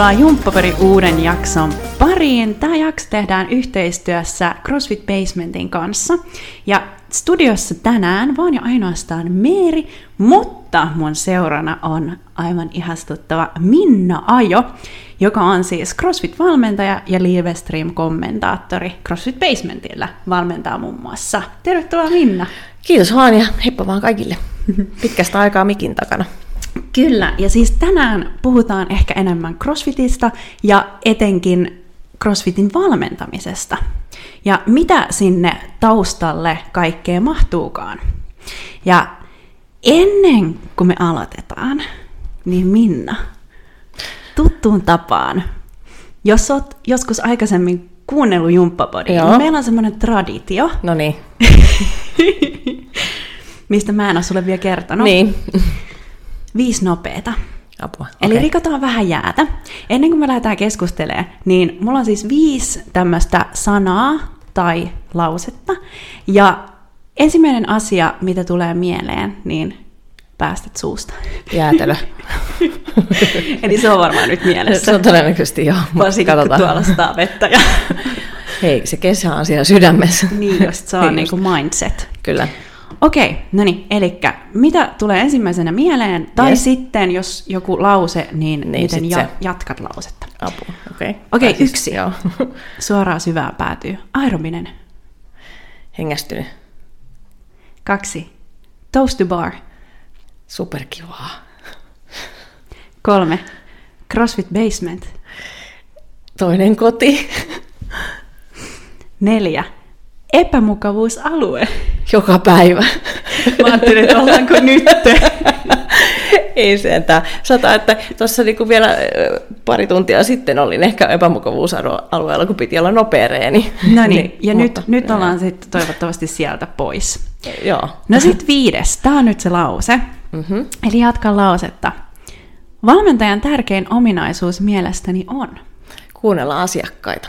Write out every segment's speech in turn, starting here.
Tervetuloa Jumppaperi uuden jakson pariin. Tämä jakso tehdään yhteistyössä CrossFit Basementin kanssa. Ja studiossa tänään vaan ja ainoastaan Meeri, mutta mun seurana on aivan ihastuttava Minna Ajo, joka on siis CrossFit-valmentaja ja Livestream-kommentaattori CrossFit Basementillä. Valmentaa muun muassa. Tervetuloa Minna. Kiitos vaan ja heippa vaan kaikille. Pitkästä aikaa mikin takana. Kyllä, ja siis tänään puhutaan ehkä enemmän CrossFitista ja etenkin CrossFitin valmentamisesta. Ja mitä sinne taustalle kaikkea mahtuukaan. Ja ennen kuin me aloitetaan, niin Minna, tuttuun tapaan, jos oot joskus aikaisemmin kuunnellut Jumppapodia, niin meillä on semmoinen traditio. No niin. mistä mä en ole sulle vielä kertonut. Niin. Viisi nopeeta. Apua. Eli okei. rikotaan vähän jäätä. Ennen kuin me lähdetään keskustelemaan, niin mulla on siis viisi tämmöistä sanaa tai lausetta. Ja ensimmäinen asia, mitä tulee mieleen, niin päästät suusta. Jäätelö. Eli se on varmaan nyt mielessä. Se on todennäköisesti joo. Varsinkin kun tuolla sataa vettä. Ja... Hei, se kesä on siellä sydämessä. niin, just se on Niin kuin mindset. Kyllä. Okei, no niin, eli mitä tulee ensimmäisenä mieleen, tai Yes. sitten jos joku lause, niin, Niin, miten ja, jatkat lausetta. Apua. Okei. Okay. Okei, yksi. Joo. Suoraan syvään päätyy. Aerobinen. Hengästynyt. Kaksi. Toast to bar. Superkivaa. Kolme. CrossFit basement. Toinen koti. Neljä. Epämukavuusalue. Joka päivä. Mä ajattelin, että ollaanko nyt. Ei sentään. Sata, että tuossa niinku vielä pari tuntia sitten olin ehkä epämukavuusalueella, kun piti olla nopea reeni. No niin, ja mutta- nyt, nyt ollaan sitten toivottavasti sieltä pois. Joo. No sitten viides. Tämä on nyt se lause. Mm-hmm. Eli jatka lausetta. Valmentajan tärkein ominaisuus mielestäni on. Kuunnella asiakkaita.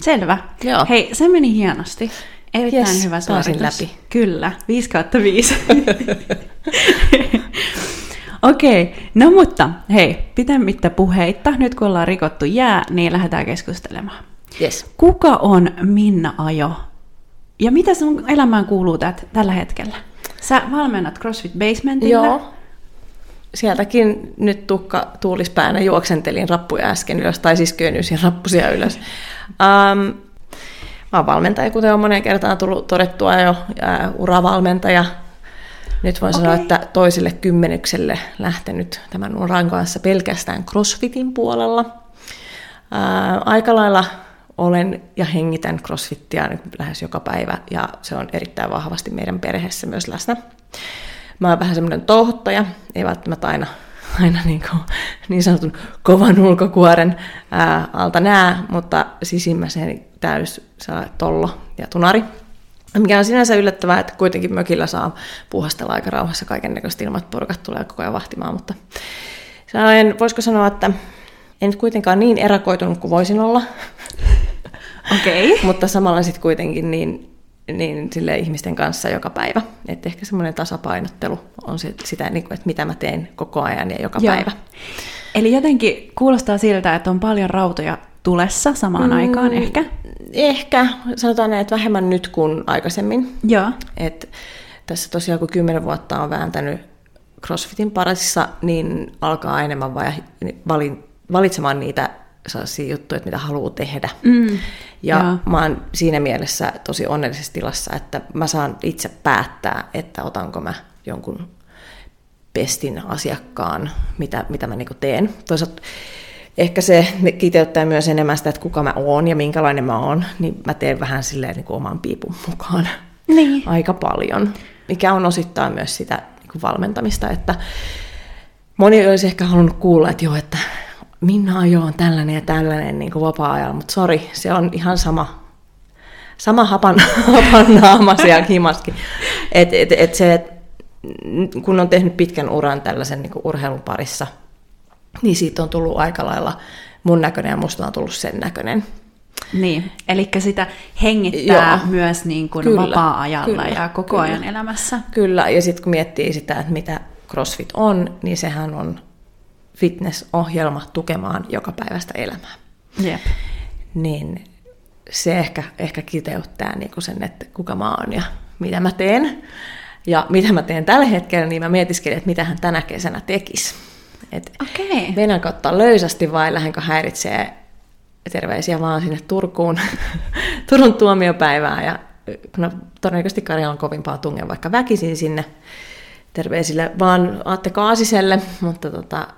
Selvä. Joo. Hei, se meni hienosti. Erittäin Jes, hyvä suoritus. läpi. Kyllä, 5 kautta 5. Okei, okay. no mutta hei, pitemmittä puheitta, nyt kun ollaan rikottu jää, niin lähdetään keskustelemaan. Yes. Kuka on Minna Ajo? Ja mitä sun elämään kuuluu tät, tällä hetkellä? Sä valmennat CrossFit Basementilla. Joo. Sieltäkin nyt tukka tuulispäänä juoksentelin rappuja äsken ylös, tai siis köönyysin rappusia ylös. Um, mä oon valmentaja, kuten on moneen kertaan tullut todettua jo, ää, uravalmentaja. Nyt voin Okei. sanoa, että toiselle kymmenykselle lähtenyt tämän uran kanssa pelkästään CrossFitin puolella. Ää, aika lailla olen ja hengitän CrossFittia kuin lähes joka päivä, ja se on erittäin vahvasti meidän perheessä myös läsnä. Mä oon vähän semmoinen touhuttaja, ei välttämättä aina, aina niin, kuin, niin sanotun kovan ulkokuoren ää, alta näe, mutta sisimmäseen täys saa tollo ja tunari. Mikä on sinänsä yllättävää, että kuitenkin mökillä saa puhastella aika rauhassa kaiken näköiset ilmat, porukat tulee koko ajan vahtimaan, mutta sellainen, voisiko sanoa, että en nyt kuitenkaan niin erakoitunut kuin voisin olla, Okei. Okay. mutta samalla sitten kuitenkin niin, niin sille ihmisten kanssa joka päivä. Että ehkä semmoinen tasapainottelu on se, sitä, niin kuin, että mitä mä teen koko ajan ja joka Joo. päivä. Eli jotenkin kuulostaa siltä, että on paljon rautoja tulessa samaan mm. aikaan ehkä. Ehkä, sanotaan näin, että vähemmän nyt kuin aikaisemmin. Joo. Et tässä tosiaan kun kymmenen vuotta on vääntänyt CrossFitin parissa, niin alkaa enemmän valitsemaan niitä sellaisia juttuja, että mitä haluaa tehdä. Mm. Ja Joo. mä oon siinä mielessä tosi onnellisessa tilassa, että mä saan itse päättää, että otanko mä jonkun pestin asiakkaan, mitä, mitä mä niinku teen. Toisaalta ehkä se kiteyttää myös enemmän sitä, että kuka mä oon ja minkälainen mä oon, niin mä teen vähän silleen niinku oman piipun mukaan Niin. aika paljon, mikä on osittain myös sitä niinku valmentamista, että moni olisi ehkä halunnut kuulla, että joo, että Minna Ajo on tällainen ja tällainen niin kuin vapaa-ajalla, mutta sori, se on ihan sama, sama hapan, hapan naama siellä himaskin. Et, et, et se, et, kun on tehnyt pitkän uran tällaisen niin kuin urheilun parissa, niin siitä on tullut aika lailla mun näköinen ja musta on tullut sen näköinen. Niin, eli sitä hengittää Joo. myös niin kuin Kyllä, vapaa-ajalla kyllä, ja koko kyllä. ajan elämässä. Kyllä, ja sitten kun miettii sitä, että mitä CrossFit on, niin sehän on fitness-ohjelma tukemaan joka päivästä elämää. Jep. Niin se ehkä, ehkä kiteyttää niin kuin sen, että kuka mä oon ja mitä mä teen. Ja mitä mä teen tällä hetkellä, niin mä mietiskelin, että mitä hän tänä kesänä tekisi. Et kautta löysästi vai lähdenkö häiritsee terveisiä vaan sinne Turkuun, Turun tuomiopäivään. Ja no, todennäköisesti Karjalan kovimpaa tungen vaikka väkisin sinne terveisille vaan Aatte Kaasiselle, mutta tota,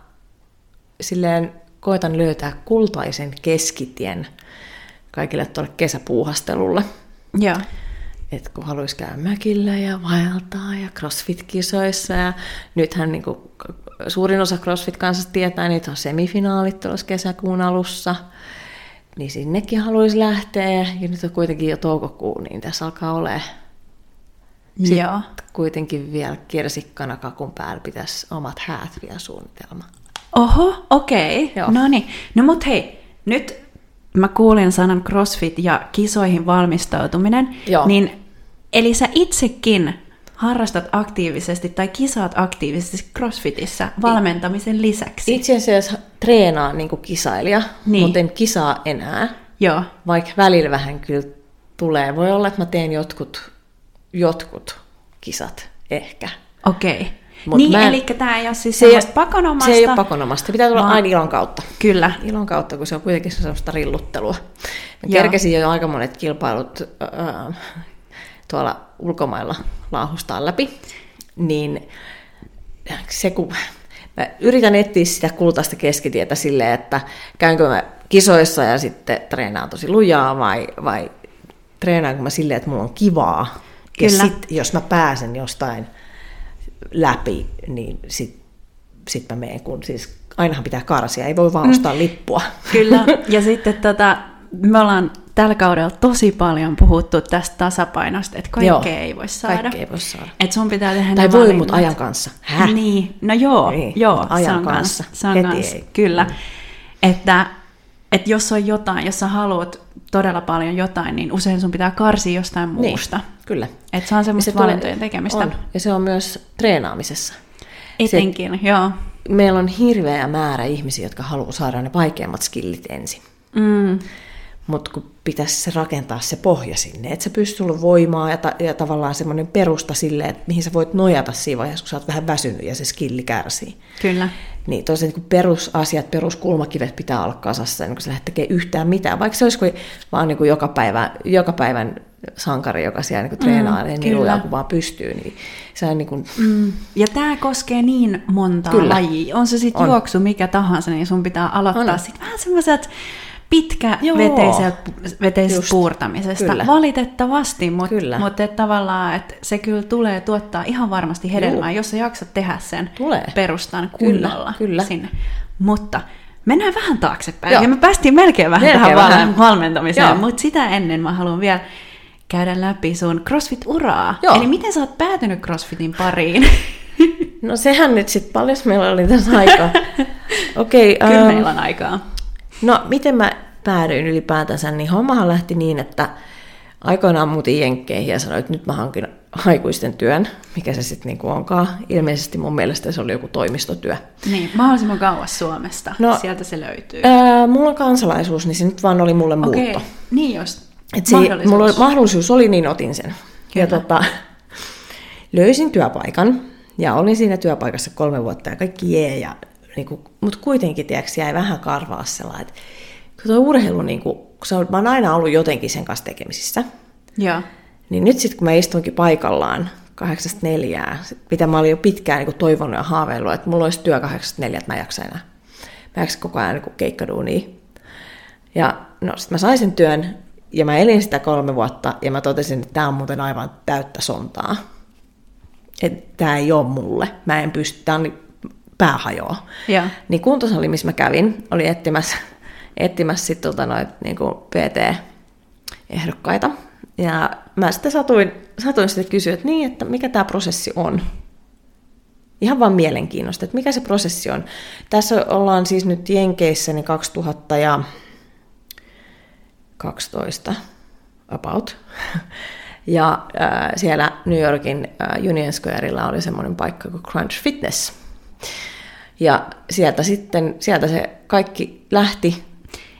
silleen koitan löytää kultaisen keskitien kaikille tuolle kesäpuuhastelulle. Joo. Et kun haluaisi käydä mökillä ja vaeltaa ja crossfit-kisoissa ja nythän niin kuin suurin osa crossfit-kansasta tietää, että on semifinaalit tuossa kesäkuun alussa, niin sinnekin haluaisi lähteä ja nyt on kuitenkin jo toukokuu, niin tässä alkaa olemaan Sitten Joo. kuitenkin vielä kirsikkana kakun päällä pitäisi omat häät vielä suunnitelma. Oho, okei. Joo. No niin. No mut hei, nyt mä kuulin sanan crossfit ja kisoihin valmistautuminen. Joo. Niin, eli sä itsekin harrastat aktiivisesti tai kisaat aktiivisesti crossfitissa valmentamisen lisäksi. Itse asiassa treenaan niin kuin kisailija, Niin. mutta en kisaa enää, Joo. vaikka välillä vähän kyllä tulee. Voi olla, että mä teen jotkut, jotkut kisat ehkä. Okei. Mut Niin, mä en- eli tämä ei ole siis Se ei, semmoista pakonomasta. se ei ole pakonomasta. Se pitää tulla vaan- aina ilon kautta. Kyllä. Ilon kautta, kun se on kuitenkin sellaista rilluttelua. Mä kerkesin jo aika monet kilpailut ää, tuolla ulkomailla laahustaa läpi, niin se kun mä yritän etsiä sitä kultaista keskitietä silleen, että käynkö mä kisoissa ja sitten treenaan tosi lujaa vai, vai treenaanko mä silleen, että mulla on kivaa. Ja Kyllä. sit, jos mä pääsen jostain läpi, niin sit, sit mä menen, kun siis ainahan pitää karsia, ei voi vaan ostaa lippua. Kyllä, ja sitten tota, me ollaan tällä kaudella tosi paljon puhuttu tästä tasapainosta, että kaikkea Joo, ei voi saada. kaikkea ei voi saada. Että sun pitää tehdä Tai voi, mutta ajan kanssa. Häh? Niin, no joo, Niin, joo ajan se on kanssa. kanssa. Se on Heti kanssa, ei. kyllä. Että, että jos on jotain, jos sä haluat todella paljon jotain, niin usein sun pitää karsia jostain muusta. Niin, kyllä. Että se on semmoista tulee- valintojen tekemistä. On. Ja se on myös treenaamisessa. Etenkin, joo. Meillä on hirveä määrä ihmisiä, jotka haluaa saada ne vaikeimmat skillit ensin. Mm, Mutta kun pitäisi se rakentaa se pohja sinne, että se pystyy sulla voimaa ja, ta- ja tavallaan semmoinen perusta sille, että mihin sä voit nojata siinä vaiheessa, kun sä oot vähän väsynyt ja se skilli kärsii. kyllä. Niin tosiaan niin perusasiat, peruskulmakivet pitää olla kasassa, ennen kuin sä lähdet tekemään yhtään mitään. Vaikka se olisi kuin, vaan niin kuin joka, päivä, joka päivän sankari, joka siellä niin kuin treenaa mm, niin kyllä. lujaa kuin vaan pystyy, niin se on niin kuin, Mm. Ja tämä koskee niin montaa Kyllä. lajia. On se sitten juoksu mikä tahansa, niin sun pitää aloittaa sitten vähän semmoiset pitkä Just. puurtamisesta. Kyllä. Valitettavasti, mutta Kyllä. mut et tavallaan, että se kyllä tulee tuottaa ihan varmasti hedelmää, jos sä jaksat tehdä sen Tulee. perustan Kyllä, kunnolla kyllä. sinne. Mutta mennään vähän taaksepäin. Joo. Ja me päästiin melkein vähän Melkein tähän vähän. valmentamiseen, mutta sitä ennen mä haluan vielä käydä läpi sun CrossFit-uraa. Joo. Eli miten sä oot päätynyt CrossFitin pariin? no sehän nyt sitten, paljon meillä oli tässä aikaa. Okei, Kyllä ähm, meillä on aikaa. No, miten mä päädyin ylipäätänsä, niin hommahan lähti niin, että aikoinaan muutin Jenkkeihin ja sanoin, että nyt mä hankin aikuisten työn, mikä se sitten niinku onkaan. Ilmeisesti mun mielestä se oli joku toimistotyö. Niin, mahdollisimman kauas Suomesta. No, Sieltä se löytyy. Ää, mulla on kansalaisuus, niin se nyt vaan oli mulle Okei, muutto. niin just. Et se, Mahdollisuus. mulla oli, mahdollisuus oli, niin otin sen. Ja Kyllä. tota, löysin työpaikan ja olin siinä työpaikassa kolme vuotta ja kaikki jee. Ja, niinku, mutta kuitenkin tiiäks, jäi vähän karvaa sellainen, että kun tuo urheilu, niinku, kun se on, mä oon aina ollut jotenkin sen kanssa tekemisissä, Joo. niin nyt sitten kun mä istunkin paikallaan kahdeksasta neljää, mitä mä olin jo pitkään niin toivonut ja haaveillut, että mulla olisi työ kahdeksasta neljää, että mä en jaksa enää. Mä jaksa koko ajan niin keikkaduunia. Ja no sitten mä sain sen työn ja mä elin sitä kolme vuotta ja mä totesin, että tämä on muuten aivan täyttä sontaa. Että tämä ei ole mulle. Mä en pysty, tämä on niin pää hajoaa. Joo. Niin kuntosali, missä mä kävin, oli etsimässä, etsimässä sit, tota, noit, niin PT-ehdokkaita. Ja mä sitten satuin, satuin sitten kysyä, että niin, että mikä tämä prosessi on. Ihan vaan mielenkiinnosta, että mikä se prosessi on. Tässä ollaan siis nyt Jenkeissä niin 2012 about. Ja äh, siellä New Yorkin äh, Union Squarella oli semmoinen paikka kuin Crunch Fitness. Ja sieltä sitten, sieltä se kaikki lähti.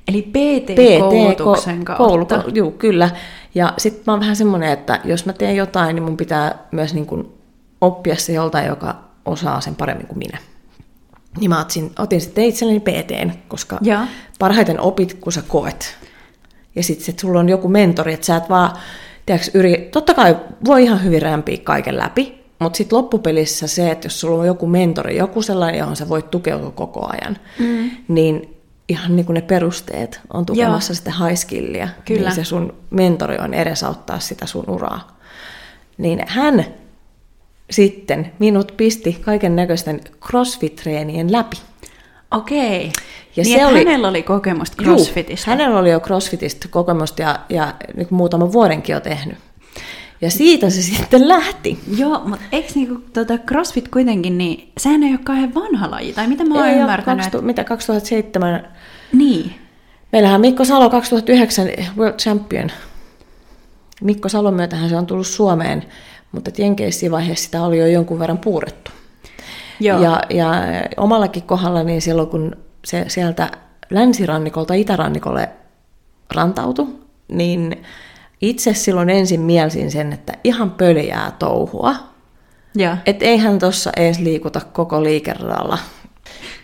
Eli PT-koulutuksen PT, kautta. Koulu, juu, kyllä. Ja sitten mä oon vähän semmoinen, että jos mä teen jotain, niin mun pitää myös niin kuin oppia se joltain, joka osaa sen paremmin kuin minä. Niin mä otin, otin sitten itselleni PTn, koska Ja. parhaiten opit, kun sä koet. Ja sitten sit sulla on joku mentori, että sä et vaan, tiedätkö, yri, totta kai voi ihan hyvin rämpiä kaiken läpi, mutta sitten loppupelissä se, että jos sulla on joku mentori, joku sellainen, johon sä voit tukeutua koko ajan, mm. niin ihan niin kuin ne perusteet on tukemassa Joo. sitä high skillia, Kyllä. niin se sun mentori on edesauttaa sitä sun uraa. Niin hän sitten minut pisti kaiken näköisten crossfit-treenien läpi. Okei. Ja niin, se oli- hänellä oli kokemusta Juu, crossfitista. hänellä oli jo crossfitista kokemusta ja, ja niin kuin muutaman vuodenkin jo tehnyt. Ja siitä se sitten lähti. Joo, mutta eikö niinku, tota, CrossFit kuitenkin, niin sehän ei ole kauhean vanha laji, tai mitä mä oon Ei ymmärtänyt? 2000, mitä 2007, että... Niin, meillähän Mikko Salo 2009 World Champion. Mikko Salon myötähän se on tullut Suomeen, mutta Jenkeissä vaiheessa sitä oli jo jonkun verran puurettu. joo. Ja, ja omallakin kohdalla, niin silloin kun se sieltä länsirannikolta itärannikolle rantautui, niin itse silloin ensin mielsin sen, että ihan pöljää touhua. ja. Että eihän tuossa edes liikuta koko liikeradalla.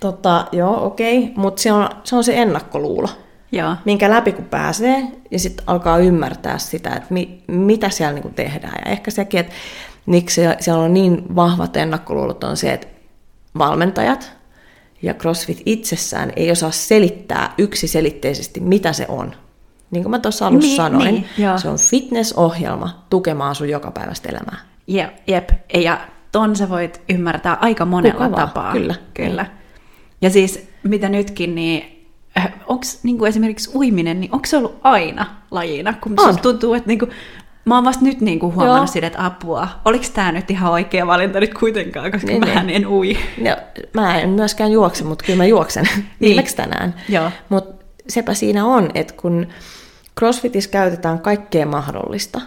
Tota, joo, okei, mutta se on, se on se ennakkoluulo, Joo. minkä läpi kun pääsee, ja sitten alkaa ymmärtää sitä, että mi, mitä siellä niinku tehdään. Ja ehkä sekin, että miksi se- siellä on niin vahvat ennakkoluulot, on se, että valmentajat ja CrossFit itsessään ei osaa selittää yksiselitteisesti, mitä se on. Niin kuin mä tuossa alussa Niin, sanoin, niin, joo. se on fitnessohjelma tukemaan sun jokapäiväistä elämää. Jep, jep. Ja ton sä voit ymmärtää aika monella Kuka vaan, tapaa. kyllä. kyllä. Ja siis mitä nytkin, niin onko niinku esimerkiksi uiminen, niin onko se ollut aina lajina? Kun On. susta tuntuu, että niinku, mä oon vast nyt niinku huomannut Joo. sitä, että apua, oliko tämä nyt ihan oikea valinta nyt kuitenkaan, koska Niin, niin, mä niin. en ui. No, mä en myöskään juokse, mutta kyllä mä juoksen viimeksi tänään. Joo. Mutta sepä siinä on, että kun CrossFitissä käytetään kaikkea mahdollista,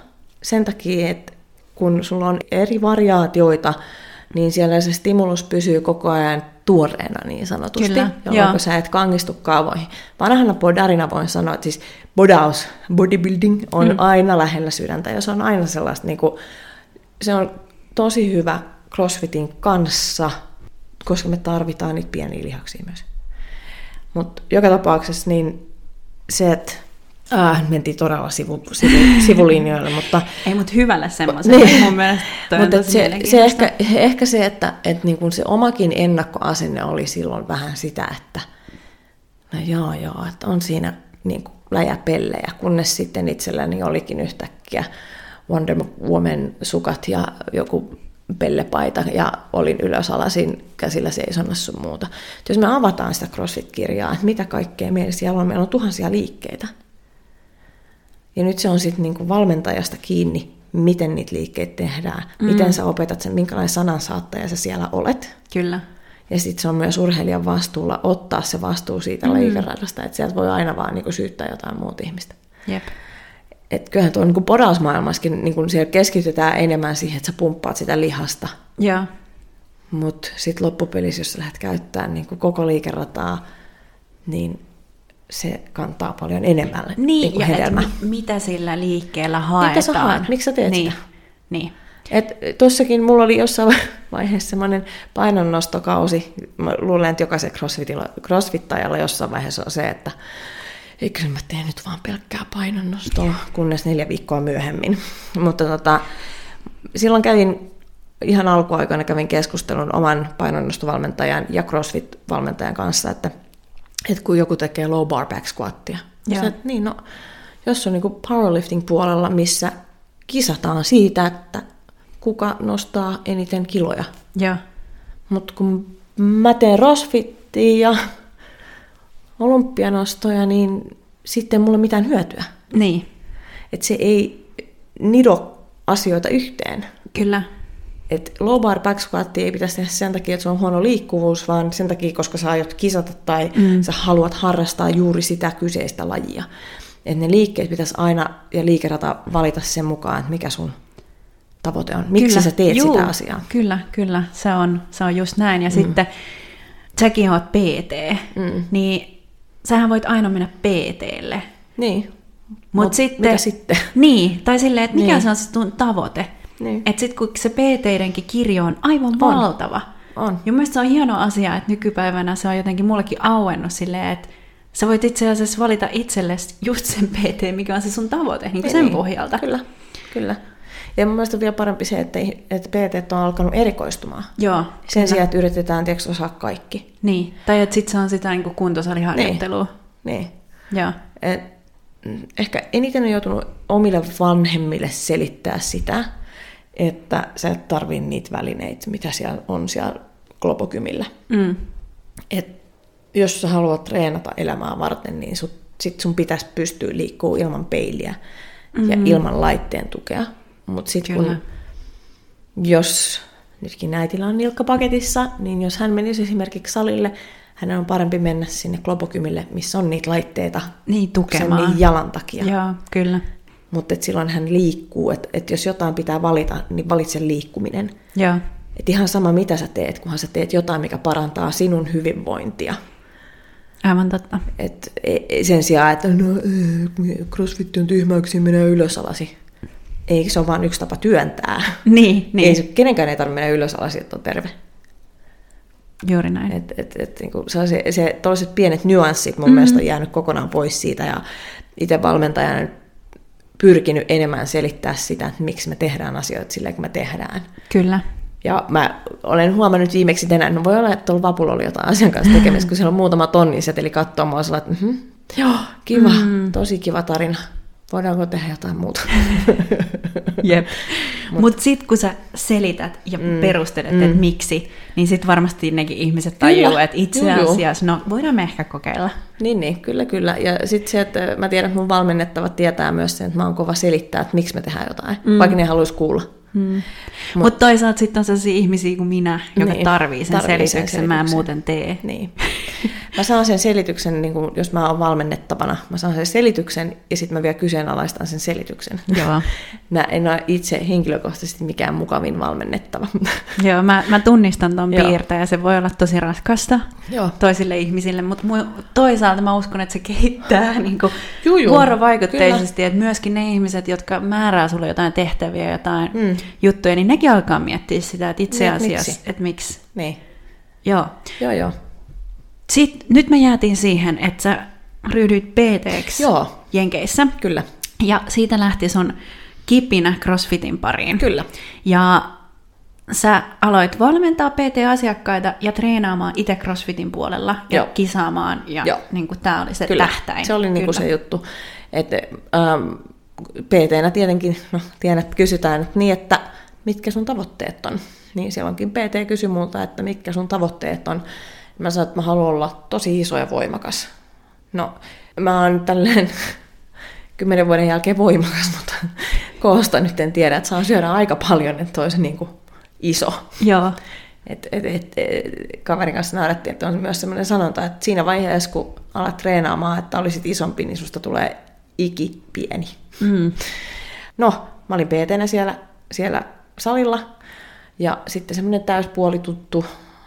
sen takia, että kun sulla on eri variaatioita, niin siellä se stimulus pysyy koko ajan tuoreena niin sanotusti, Kyllä, jolloin joo. sä et kangistu kaavoihin. Vanhana bodarina voin sanoa, että siis bodaus, bodybuilding, on mm. aina lähellä sydäntä ja se on aina sellaista, niin kuin, se on tosi hyvä CrossFitin kanssa, koska me tarvitaan niitä pieniä lihaksia myös. Mutta joka tapauksessa niin se, että äh, mentiin todella sivu, sivu, sivulinjoille, mutta Ei, mutta hyvällä semmoisella. Niin. Mun mielestä mutta se, se ehkä, ehkä se, että, että niin kuin se omakin ennakkoasenne oli silloin vähän sitä, että no joo joo, että on siinä niin kuin läjäpellejä, kunnes sitten itselläni olikin yhtäkkiä Wonder Woman sukat ja joku pellepaita ja olin ylösalasin käsillä seisonnassa sun muuta. Et jos me avataan sitä CrossFit-kirjaa, että mitä kaikkea meillä siellä on, meillä on tuhansia liikkeitä. Ja nyt se on sitten niinku valmentajasta kiinni, miten niitä liikkeitä tehdään, mm. miten sä opetat sen, minkälainen sanansaattaja sä siellä olet. Kyllä. Ja sitten se on myös urheilijan vastuulla ottaa se vastuu siitä mm. liikeradasta, että sieltä voi aina vaan niinku syyttää jotain muuta ihmistä. Jep. Et kyllähän tuo niinku podausmaailmassakin niinku siellä keskitytään enemmän siihen, että sä pumppaat sitä lihasta. Joo. Mutta sitten loppupelissä, jos sä lähdet käyttämään niinku koko liikerataa, niin se kantaa paljon enemmän Niin, niinku ja et hedelmää. mi- mitä sillä liikkeellä haetaan. Mitä sä haet? Miksi sä teet niin. sitä? Niin. Et tossakin mulla oli jossain vaiheessa semmoinen painonnostokausi. Mä luulen, että jokaisen crossfittajalla jossain vaiheessa on se, että eikö mä teen nyt vaan pelkkää painonnostoa, kunnes neljä viikkoa myöhemmin. Mutta tota, silloin kävin ihan alkuaikoina kävin keskustelun oman painonnostovalmentajan ja crossfit-valmentajan kanssa, että, että kun joku tekee low bar back squattia, Joo. se, että niin no, jos on niin powerlifting puolella, missä kisataan siitä, että kuka nostaa eniten kiloja. Joo. Mutta kun mä teen rosfittia ja olympianostoja, niin sitten mulla mitään hyötyä. Niin. Että se ei nido asioita yhteen. Kyllä. Et low bar back squat ei pitäisi tehdä sen takia, että se on huono liikkuvuus, vaan sen takia, koska sä aiot kisata tai mm. sä haluat harrastaa juuri sitä kyseistä lajia. Et ne liikkeet pitäisi aina ja liikerata valita sen mukaan, että mikä sun tavoite on. Miksi kyllä. sä teet Juu, sitä asiaa. Kyllä, kyllä. Se on, se on just näin. Ja mm. sitten säkin oot PT, Mm. niin sähän voit aina mennä PTlle. Niin. Mut Mut sitten, mitä sitten? Niin, tai silleen, että mikä Niin. se on se sun tavoite. Niin. Että sitten kun se PT-denkin kirjo on aivan On. valtava. On. Ja mielestäni se on hieno asia, että nykypäivänä se on jotenkin mullekin auennut silleen, että sä voit itse asiassa valita itsellesi just sen PT, mikä on se sun tavoite, niin kuin sen pohjalta. Kyllä, kyllä. Ja mun mielestä on vielä parempi se, että, että PT on alkanut erikoistumaan. Joo. Sen sijaan, että yritetään tiedätkö, osaa kaikki. Niin, tai että sit se on sitä niin kuntosaliharjoittelua. Niin. Joo. Et, mm, ehkä eniten on joutunut omille vanhemmille selittää sitä, että sä et tarvii niitä välineitä, mitä siellä on siellä globokymillä. Mm. Et jos sä haluat treenata elämää varten, niin sut, sit sun pitäisi pystyä liikkuu ilman peiliä mm-hmm. ja ilman laitteen tukea. Mutta sitten kun, jos nytkin äitillä on nilkka paketissa, niin jos hän menisi esimerkiksi salille, hänen on parempi mennä sinne globokymille, missä on niitä laitteita Niin, sen tukemaan. niin jalan takia. Joo, kyllä. Mutta silloin hän liikkuu, että et jos jotain pitää valita, niin valitse liikkuminen. Joo. Et ihan sama mitä sä teet, kunhan sä teet jotain, mikä parantaa sinun hyvinvointia. Aivan totta. Et e- e- sen sijaan, että no, eh, crossfit on tyhmäyksiä, menee ylös alasi. Eikö se ole vain yksi tapa työntää? Niin, Niin. Ei se, niin. kenenkään ei tarvitse mennä ylös alasi, että on terve. Juuri näin. Et, et, et, niinku, se, se, se, pienet nyanssit mun mm-hmm. mielestä on jäänyt kokonaan pois siitä ja itse valmentajana nyt pyrkinyt enemmän selittää sitä, että miksi me tehdään asioita sillä kun me tehdään. Kyllä. Ja mä olen huomannut viimeksi tänään, no voi olla, että tuolla vapulla oli jotain asian kanssa tekemistä, kun siellä on muutama tonni seteli katsoa, mä olin että mm-hmm, joo, kiva, mm. tosi kiva tarina. Voidaanko tehdä jotain muuta? Jep. Mutta sitten kun sä selität ja mm. perustelet, mm. että miksi, niin sitten varmasti nekin ihmiset tajuu, että itse asiassa, no voidaan me ehkä kokeilla. niin, niin, kyllä, kyllä. Ja sitten se, että mä tiedän, että mun valmennettavat tietää myös sen, että mä oon kova selittää, että miksi me tehdään jotain, mm. vaikka ne haluaisi kuulla. Mm. Mutta toisaalta sitten on sellaisia ihmisiä kuin minä, joka Niin, tarvii sen tarvii sen selityksen, mä en selityksen. muuten tee. Niin. Mä saan sen selityksen, niin kun, jos mä oon valmennettavana, mä saan sen selityksen ja sitten mä vielä kyseenalaistan sen selityksen. Joo. Mä en ole itse henkilökohtaisesti mikään mukavin valmennettava. Joo, mä, mä tunnistan ton Joo. piirteen ja se voi olla tosi raskasta Joo. toisille ihmisille, mutta toisaalta mä uskon, että se kehittää niin kuin Juu, juu, vuorovaikutteisesti, että myöskin ne ihmiset, jotka määrää sulle jotain tehtäviä, jotain Mm. Juttuja, niin nekin alkaa miettiä sitä, että itse Niin, asiassa, miksi? että miksi. Niin. Joo. Joo, joo. Sitten, nyt me jäätiin siihen, että sä ryhdyit PT-ksi Joo, Jenkeissä, kyllä. ja siitä lähti sun kipinä CrossFitin pariin. Kyllä. Ja sä aloit valmentaa PT-asiakkaita ja treenaamaan itse CrossFitin puolella ja Joo. kisaamaan. Ja Joo. niin kuin tämä oli se Kyllä. tähtäin. Se oli niinku Kyllä. se juttu. Että ähm, PT-nä tietenkin, no tiedän, että kysytään että niin, että mitkä sun tavoitteet on. Niin silloinkin PT kysyi multa, että mitkä sun tavoitteet on. Mä sanoin, että mä haluan olla tosi iso ja voimakas. No, mä oon tälleen kymmenen vuoden jälkeen voimakas, mutta koosta nyt en tiedä, että saan syödä aika paljon, että olisi niin kuin iso. Joo. Et, et, et, et, kaverin kanssa naurettiin, että on myös sellainen sanonta, että siinä vaiheessa, kun alat treenaamaan, että olisit isompi, niin susta tulee iki pieni. Mm. No, mä olin pt siellä, siellä salilla, ja sitten semmoinen täyspuolituttu,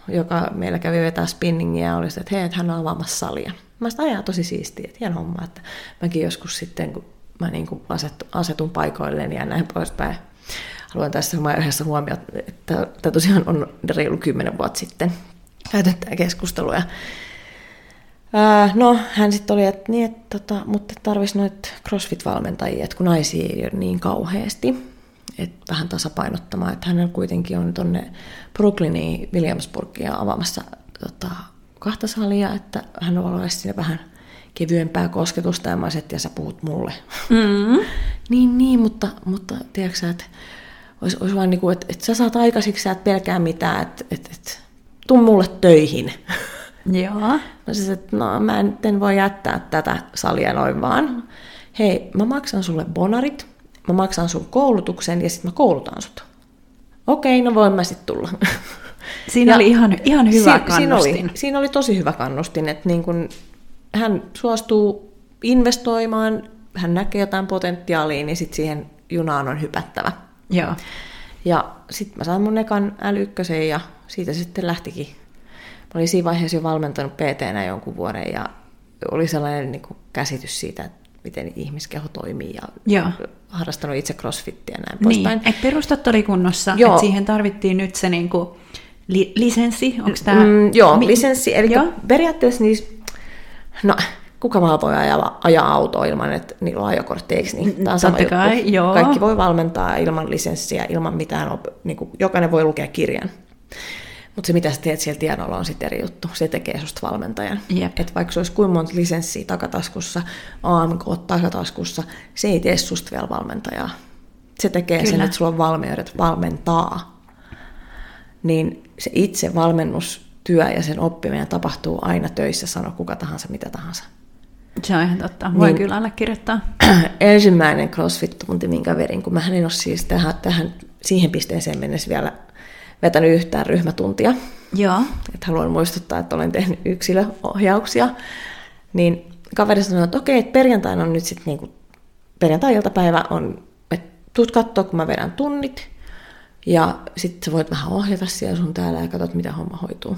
joka meillä kävi vetää spinningiä, oli se, että hei, että hän on avaamassa salia. Mä sanoin, ajaa tosi siistiä, että hieno homma, että mäkin joskus sitten, kun mä niin kuin asetun, asetun paikoilleen ja näin poispäin. Haluan tässä yhdessä huomioon, että tämä tosiaan on reilu kymmenen vuotta sitten käyty tämä keskustelu. Ää, no, hän sitten oli, että, niin, että tota, mutta tarvisi noita CrossFit-valmentajia, että kun naisia ei ole niin kauheasti, että vähän tasapainottamaan, että hän kuitenkin on tuonne Brooklyniin Williamsburgia avaamassa tota, kahta salia, että hän olla sinne vähän kevyempää kosketusta ja mä olisin, että sä puhut mulle. Mm. Niin, niin, mutta, mutta tiedätkö sä, että olisi, olisi vaan niin kuin, että, että sä saat aikaisiksi, sä et pelkää mitään, että, että, että tuu mulle töihin. Joo. No siis, että no mä en, en voi jättää tätä salia noin vaan. Hei, mä maksan sulle bonarit, mä maksan sun koulutuksen ja sitten mä koulutan sut. Okei, no voin mä sitten tulla. Siinä Ja oli ihan, ihan hyvä si- kannustin. Siinä oli, siinä oli tosi hyvä kannustin, että niin kun hän suostuu investoimaan, hän näkee jotain potentiaalia, niin sitten siihen junaan on hypättävä. Joo. Ja sitten mä sain mun ekan L1 ja siitä sitten lähtikin. Mä oli siinä vaiheessa jo valmentanut pt jonkun vuoden ja oli sellainen niin kuin käsitys siitä, että miten ihmiskeho toimii ja Joo. harrastanut itse crossfittiä ja näin Niin, poispäin. että perustat oli kunnossa, Joo. että siihen tarvittiin nyt se niinku li- lisenssi, onko tämä... Mm, joo, lisenssi. Eli Joo. periaatteessa niissä, no kuka vaan voi ajaa, ajaa autoa ilman, että niillä on ajokortti, eikö niin? Tämä on sama Totta kai, juttu. joo. Kaikki voi valmentaa ilman lisenssiä, ilman mitään, op- niin kuin, jokainen voi lukea kirjan. Mutta se, mitä sä teet siellä tiedolla, on sitten eri juttu. Se tekee susta valmentajan. Jep. Et vaikka se olisi kuinka monta lisenssiä takataskussa, AMK takataskussa, se ei tee susta vielä valmentajaa. Se tekee sen, Kyllä. että sulla on valmiudet valmentaa. Niin se itse valmennustyö ja sen oppiminen tapahtuu aina töissä, sano kuka tahansa, mitä tahansa. Se on ihan totta, voi Niin. kyllä allekirjoittaa. ensimmäinen CrossFit-tunti, minkä verin, kun mä en ole siis tähän, tähän, siihen pisteeseen mennessä vielä vetänyt yhtään ryhmätuntia. Joo, Että haluan muistuttaa, että olen tehnyt yksilöohjauksia. Niin kaveri sanoi, että okei, että perjantaina on nyt sitten niinku, perjantai-iltapäivä on, että tuut katsoa, kun mä vedän tunnit. Ja sitten sä voit vähän ohjata siellä sun täällä ja katsot, miten homma hoituu.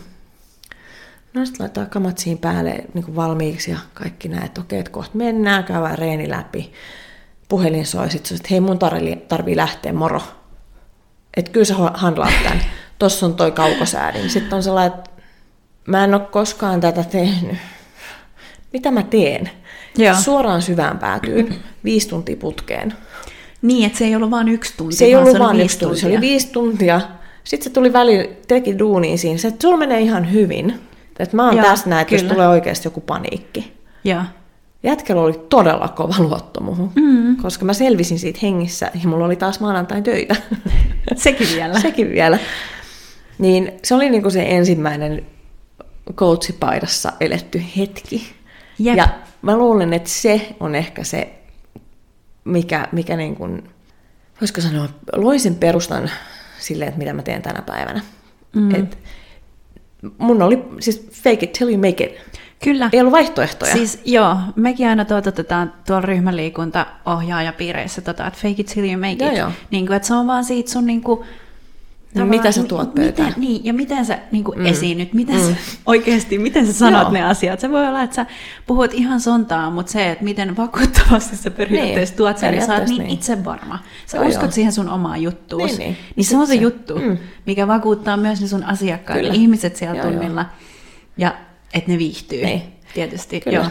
No sitten laittaa kamat siihen päälle niin kuin valmiiksi ja kaikki näet, että okei, että kohta mennään, käydään reeni läpi. Puhelin soi, sitten että hei mun tarvii, tarvii lähteä, moro. Että kyllä sä handlaat tämän. Tossa on toi kaukosäädin. Sitten on sellainen, että mä en ole koskaan tätä tehnyt. Mitä mä teen? Joo. Suoraan syvään päätyyn, viisi tuntia putkeen. niin, että se ei ollut vain yksi tunti, Se ei ollut vain yksi tunti, se oli viisi tuntia. Sitten se tuli väliin, teki duuniin siinä, se, että sulla menee ihan hyvin. Että mä oon Joo, tässä näin, että jos tulee oikeasti joku paniikki. Joo, Jätkällä oli todella kova luotto muuhun, mm. koska mä selvisin siitä hengissä ja mulla oli taas maanantain töitä. sekin vielä. Sekin vielä. Niin se oli niinku se ensimmäinen coachipaidassa eletty hetki. Jep. Ja mä luulen, että se on ehkä se, mikä, mikä niin kuin, voisiko sanoa, loi sen perustan sille, että mitä mä teen tänä päivänä. Mm. Et mun oli siis fake it till you make it. Kyllä. Ei ollut vaihtoehtoja. Siis joo, mekin aina toteutetaan tuolla ryhmäliikuntaohjaajapiireissä, tota, että fake it till you make Joo, it. joo. Niin kuin, että se on vaan siitä sun niin kuin, No, mitä sä mi- tuot pöytään. Miten, niin, ja miten sä niin kuin mm. esiinnyt, miten mm. sä, oikeasti, miten sä sanot Joo. ne asiat. Se voi olla, että sä puhut ihan sontaa, mutta se, että miten vakuuttavasti sä periaatteessa Niin, tuot sen, niin sä oot niin, niin. itsevarma. Sä Joo, uskot joo. siihen sun omaan juttuun. Niin, niin. niin se on se se- juttu, mm. mikä vakuuttaa myös ne sun asiakkaat, Kyllä. ihmiset siellä Joo, joo. tunnilla. Ja että ne viihtyy. Niin. Tietysti. Kyllä. Joo.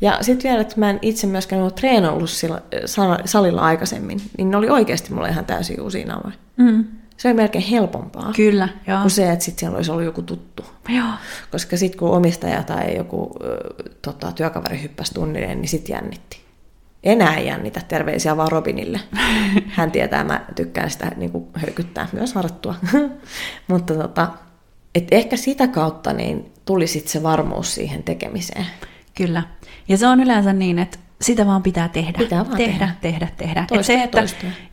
Ja sitten vielä, että mä en itse myöskään ollut treenannut sillä, sal- salilla aikaisemmin, niin ne oli oikeasti mulle ihan täysin uusia nauhoja. Mm. Se oli melkein helpompaa Kyllä, joo. kuin se, että sitten siellä olisi ollut joku tuttu. Joo. Koska sitten kun omistaja tai joku tota, työkaveri hyppäsi tunnille, niin sitten jännitti. Enää ei jännitä, terveisiä vaan Robinille. Hän tietää, mä tykkään sitä niin kuin höykyttää myös varattua. Mutta tota, et ehkä sitä kautta niin tuli sitten se varmuus siihen tekemiseen. Kyllä. Ja se on yleensä niin, että sitä vaan pitää tehdä. Pitää vaan tehdä, tehdä. tehdä, tehdä. Et Toistaa se, ja että,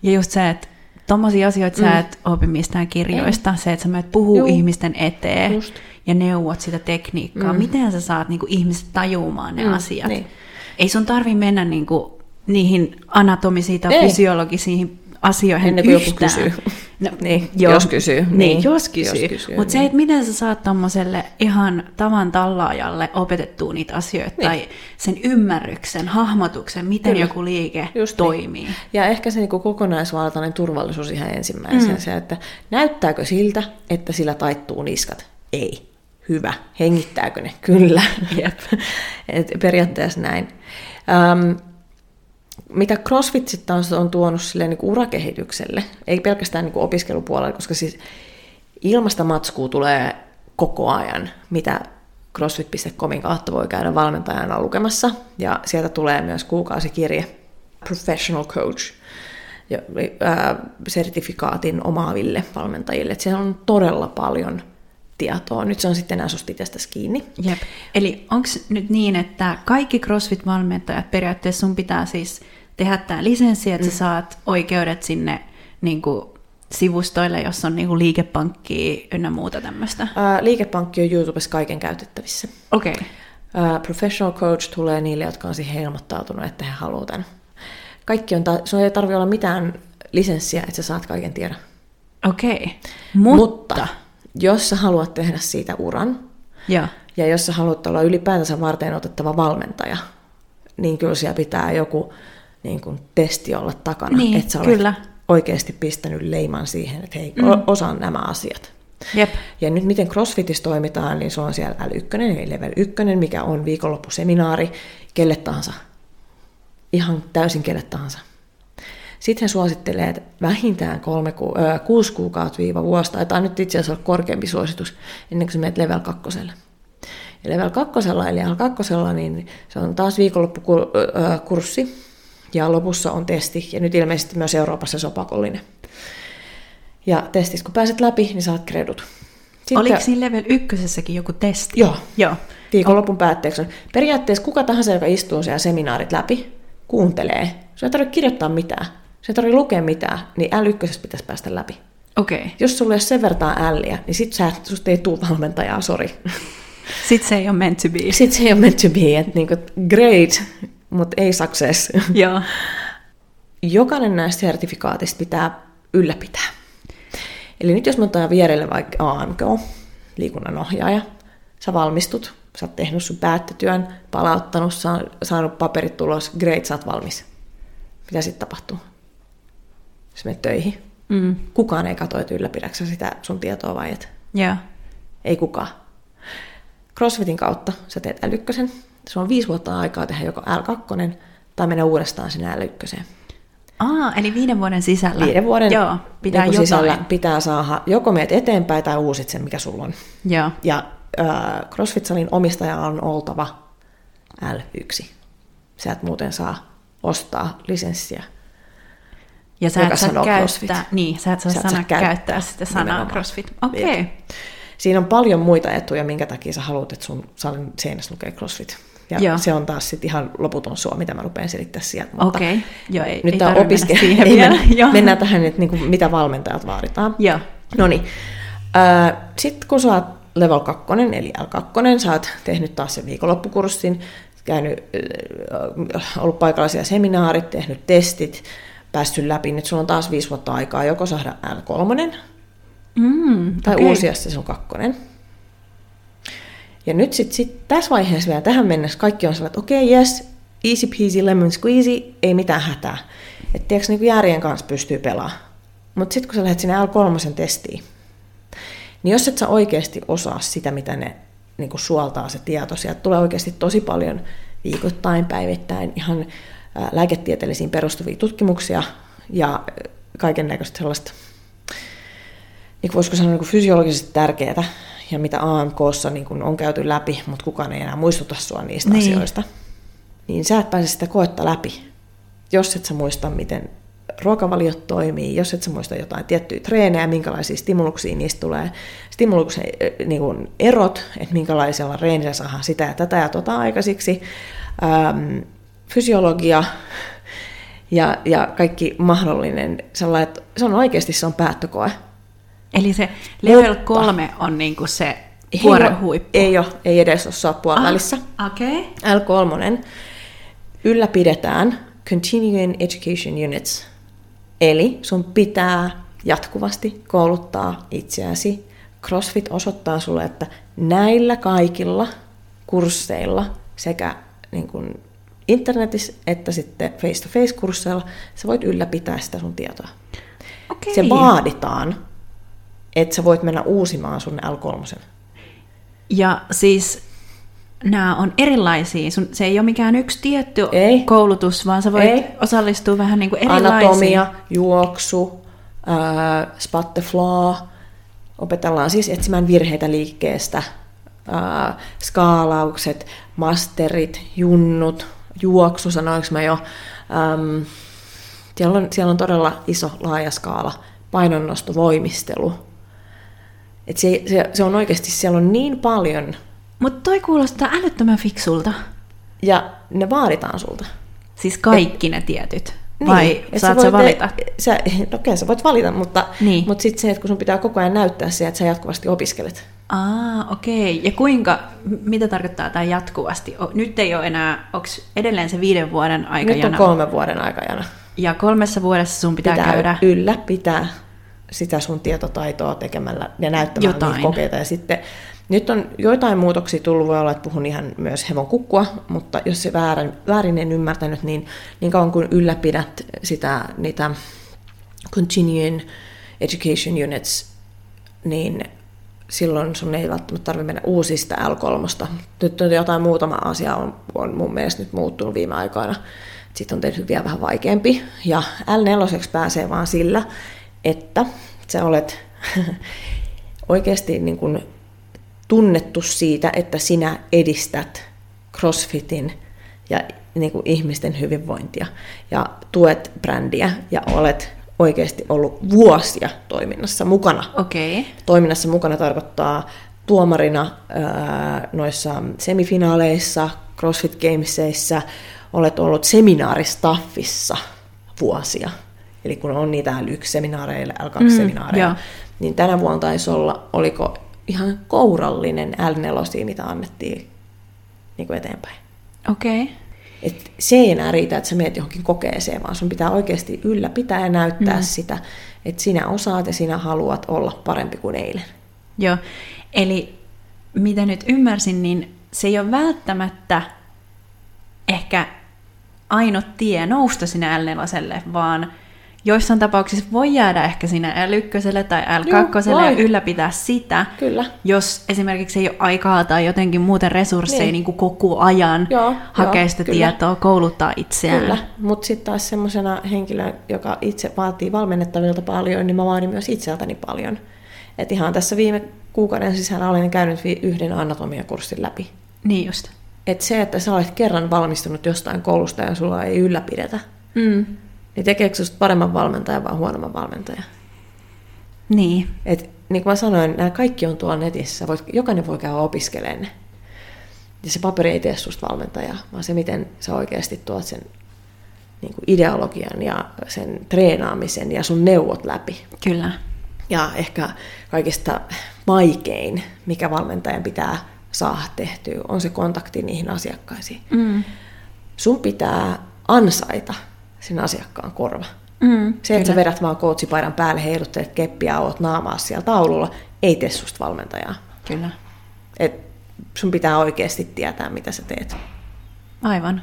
ja just se, että tommosia asioita mm. sä et opi mistään kirjoista. Se, että sä menet puhuu Juu. ihmisten eteen Just. ja neuvot sitä tekniikkaa. Mm. Miten sä saat niinku, ihmiset tajumaan ne Mm, asiat. niin. Ei sun tarvi mennä niinku, niihin anatomisiin tai Ei. fysiologisiin asioihin Ennen kuin joku yhtään. kysyy. No, Niin, jos kysyy. Niin, Niin, jos kysyy. jos kysyy, Mutta se, niin. että miten sä saat tommoselle ihan tavan tallaajalle opetettua niitä asioita Niin. tai sen ymmärryksen, hahmotuksen, miten Kyllä. joku liike Just toimii. Niin. Ja ehkä se niin kokonaisvaltainen turvallisuus ihan ensimmäisenä. Mm. Se, että näyttääkö siltä, että sillä taittuu niskat? Ei. Hyvä. Hengittääkö ne? Kyllä. Jep. Et periaatteessa näin. Ähm, mitä CrossFit sitten taas on tuonut silleen niin urakehitykselle, ei pelkästään niin opiskelupuolelle, koska siis ilmasta matskua tulee koko ajan, mitä crossfit.comin kautta voi käydä valmentajana lukemassa, ja sieltä tulee myös kuukausikirje Professional Coach, ja, ää, sertifikaatin omaaville valmentajille. Siellä on todella paljon tietoa. Nyt se on sitten enää susta itsestäsi kiinni. Jep. Eli onko nyt niin, että kaikki CrossFit-valmentajat periaatteessa sun pitää siis tehdä tämä lisenssi, että mm. sä saat oikeudet sinne niin kuin, sivustoille, jos on niin kuin, liikepankkia ynnä muuta tämmöistä? Ää, liikepankki on YouTubessa kaiken käytettävissä. Okei. Okay. Ää, professional coach tulee niille, jotka on siihen ilmoittautunut, että he haluavat tämän. Kaikki on, ta- sun ei tarvitse olla mitään lisenssiä, että sä saat kaiken tiedon. Okei. Okay. Mutta, Mutta. Jos sä haluat tehdä siitä uran, Joo. Ja jos sä haluat olla ylipäätänsä varten otettava valmentaja, niin kyllä siellä pitää joku niin kuin, testi olla takana, Niin, että sä olet kyllä. oikeasti pistänyt leiman siihen, että hei, mm. osaan nämä asiat. Jep. Ja nyt miten CrossFitissä toimitaan, niin se on siellä L1, eli level 1, mikä on viikonloppuseminaari kelle tahansa. Ihan täysin kelle tahansa. Sitten he suosittelee, että vähintään kolme ku, ö, kuusi kuukautta viiva vuosi, tai tämä on nyt itse asiassa korkeampi suositus, ennen kuin sä menet level kakkoselle. Ja level kakkosella, eli L kakkosella, niin se on taas viikonloppukurssi, ja lopussa on testi, ja nyt ilmeisesti myös Euroopassa se on pakollinen. Ja testissä kun pääset läpi, niin saat kredut. Sitten, Oliko siinä level ykkösessäkin joku testi? Joo. Joo. Viikonlopun päätteeksi on. Periaatteessa kuka tahansa, joka istuu siellä seminaarit läpi, kuuntelee. Se ei tarvitse kirjoittaa mitään. Se ei tarvitse lukea mitään, niin L1 pitäisi päästä läpi. Okei. Okay. Jos sulla ei ole sen vertaa älliä, niin sit sä, susta ei tule valmentajaa, sori. Sitten se ei ole meant to be. Sitten se ei ole meant to be, että niinku, great, mutta ei success. Joo. Jokainen näistä sertifikaatista pitää ylläpitää. Eli nyt jos me otetaan vierelle vaikka AMK, liikunnan ohjaaja, sä valmistut, sä oot tehnyt sun päättötyön, palauttanut, sa- saanut paperit tulos, great, sä oot valmis. Mitä sitten tapahtuu? Jos menet töihin. Mm. Kukaan ei katso, että ylläpidäksä sitä sun tietoa vai et. Joo. Ei kukaan. CrossFitin kautta sä teet L1. Se on viisi vuotta aikaa tehdä joko L2 tai mennä uudestaan sinne L1. Aa, eli viiden vuoden sisällä. Viiden vuoden Joo, pitää niin sisällä pitää saada, joko meet eteenpäin tai uusit sen, mikä sulla on. Joo. Ja äh, CrossFit-salin omistaja on oltava L1. Sä et muuten saa ostaa lisenssiä. Ja sä et saa sanoo käyttää, CrossFit. niin, sä et saa, Sä et sana käyttää, käyttää sitä sanaa nimenomaan. CrossFit. Okei. Jep. Siinä on paljon muita etuja, minkä takia sä haluat, että sun salin seinässä lukee CrossFit. Ja Joo. se on taas sitten ihan loputon suo, mitä mä rupean selittää sieltä. Mutta Okei. Joo, ei, nyt ei tämä tarvitse opiske... mennä siihen ei vielä. mennä, mennään tähän, että niinku, mitä valmentajat vaaditaan. Joo. No niin. Sitten kun sä oot level 2, eli L2, sä oot tehnyt taas sen viikonloppukurssin, käynyt, ollut paikalla siellä seminaarit, tehnyt testit, päässyt läpi, nyt sulla on taas viisi vuotta aikaa joko saada L3 Mm, tai okei. uusia se sun kakkonen. Ja nyt sitten sit tässä vaiheessa vielä tähän mennessä kaikki on sellainen, että okei, okay, yes, easy peasy lemon squeezy, ei mitään hätää. Että tiedätkö, niin järjen kanssa pystyy pelaamaan. Mutta sitten kun sä lähdet sinne L3 testiin, niin jos et sä oikeasti osaa sitä, mitä ne niin kuin suoltaa se tieto, sieltä tulee oikeasti tosi paljon viikoittain, päivittäin ihan ää, lääketieteellisiin perustuvia tutkimuksia ja kaiken näköistä sellaista niin kuin voisiko sanoa niin kuin fysiologisesti tärkeää, ja mitä AMKssa niin kuin on käyty läpi, mutta kukaan ei enää muistuta sua niistä Niin. asioista, niin sä et pääse sitä koetta läpi, jos et sä muista, miten ruokavaliot toimii, jos et sä muista jotain tiettyjä treenejä, minkälaisia stimuluksia niistä tulee, stimuluksen eh, niin kuin erot, että minkälaisella reenillä saadaan sitä ja tätä ja tota aikaisiksi, ähm, fysiologia ja, ja kaikki mahdollinen, sellainen, että se on oikeasti se on päättökoe. Eli se level Mutta- kolme on niinku se vuoren huippu. Ei ole, ei edes ole saappua ah. välissä. Okei. L3 ylläpidetään Continuing Education Units. Eli sun pitää jatkuvasti kouluttaa itseäsi. CrossFit osoittaa sulle, että näillä kaikilla kursseilla sekä niin kuin internetissä että sitten face-to-face kursseilla sä voit ylläpitää sitä sun tietoa. Okei. Se vaaditaan, että sä voit mennä uusimaan sun L3. Ja siis nämä on erilaisia. Sun, se ei ole mikään yksi tietty Ei. koulutus, vaan sä voit Ei. osallistua vähän niin kuin erilaisiin. Anatomia, juoksu, the floor. Opetellaan siis etsimään virheitä liikkeestä, ää, skaalaukset, masterit, junnut, juoksu, sanoinko mä jo. Äm, siellä, on, siellä on todella iso, laaja skaala. Painonnosto, voimistelu. Et se, se, se on oikeasti, siellä on niin paljon, Mutta toi kuulostaa älyttömän fiksulta. ja ne vaaditaan sulta. Siis kaikki ne tietyt. Vai Niin, et saat voit sä valita? Sä, no okei, sä voit valita, mutta, Niin. mutta sitten se, että kun sun pitää koko ajan näyttää se, että sä jatkuvasti opiskelet. Aa, okei. Ja kuinka, mitä tarkoittaa tämä jatkuvasti? O, nyt ei ole enää, onko edelleen se viiden vuoden aikajana? Nyt on kolmen vuoden aikajana. Ja kolmessa vuodessa sun pitää, Pitää käydä... ylläpitää sitä sun tietotaitoa tekemällä ja näyttämällä Jotain. niitä kokeita. Ja sitten Nyt on joitain muutoksia tullut, voi olla, että puhun ihan myös hevon kukkua, mutta jos se väärin, väärin en ymmärtänyt, niin niin kauan kuin ylläpidät sitä, niitä continuing education units, niin silloin sun ei välttämättä tarvitse mennä uusista L3. Nyt on jotain muutama asia on, on mun mielestä nyt muuttunut viime aikoina. Sitten on tehty vielä vähän vaikeampi. Ja L4 pääsee vaan sillä, että sä olet oikeasti niin kuin tunnettu siitä, että sinä edistät CrossFitin ja niin kuin ihmisten hyvinvointia ja tuet brändiä ja olet oikeasti ollut vuosia toiminnassa mukana. Okei. Toiminnassa mukana tarkoittaa tuomarina ää, noissa semifinaaleissa, CrossFit Gamesissa, olet ollut seminaaristaffissa vuosia. Eli kun on niitä L1-seminaareja, L2-seminaareja, Mm, niin tänä vuonna taisi olla, oliko ihan kourallinen L4, mitä annettiin niin kuin eteenpäin. Okei. Et se ei enää riitä, että sä meet johonkin kokeeseen, vaan sun pitää oikeasti ylläpitää ja näyttää mm. sitä, että sinä osaat ja sinä haluat olla parempi kuin eilen. Joo. Eli mitä nyt ymmärsin, niin se ei ole välttämättä ehkä ainut tie nousta sinne L4, vaan joissain tapauksissa voi jäädä ehkä sinne L1 tai L2 Joo, ja ylläpitää sitä, Kyllä. jos esimerkiksi ei ole aikaa tai jotenkin muuten resursseja niin. Niin. Kuin koko ajan Joo, hakea joo, sitä kyllä. tietoa, kouluttaa itseään. Kyllä, mutta sitten taas semmoisena henkilönä, joka itse vaatii valmennettavilta paljon, niin mä vaadin myös itseltäni paljon. Et ihan tässä viime kuukauden sisällä olen käynyt yhden anatomiakurssin läpi. Niin just. Et se, että sä olet kerran valmistunut jostain koulusta ja sulla ei ylläpidetä, Mm. Niin tekeekö susta paremman valmentajan vai huonomman valmentajan? Niin. Et, niin kuin mä sanoin, nämä kaikki on tuolla netissä. Voit, jokainen voi käydä opiskelemaan ne. Ja se paperi ei tee susta valmentajaa, vaan se, miten sä oikeasti tuot sen niin kuin ideologian ja sen treenaamisen ja sun neuvot läpi. Kyllä. Ja ehkä kaikista vaikein, mikä valmentajan pitää saada tehtyä, on se kontakti niihin asiakkaisiin. Mm. Sun pitää ansaita sen asiakkaan korva. Mm. Se, että sä vedät vaan coachipaidan päälle, heiluttelet keppiä, oot naamaa siellä taululla, ei tee susta valmentajaa. Kyllä. Et sun pitää oikeasti tietää, mitä sä teet. Aivan.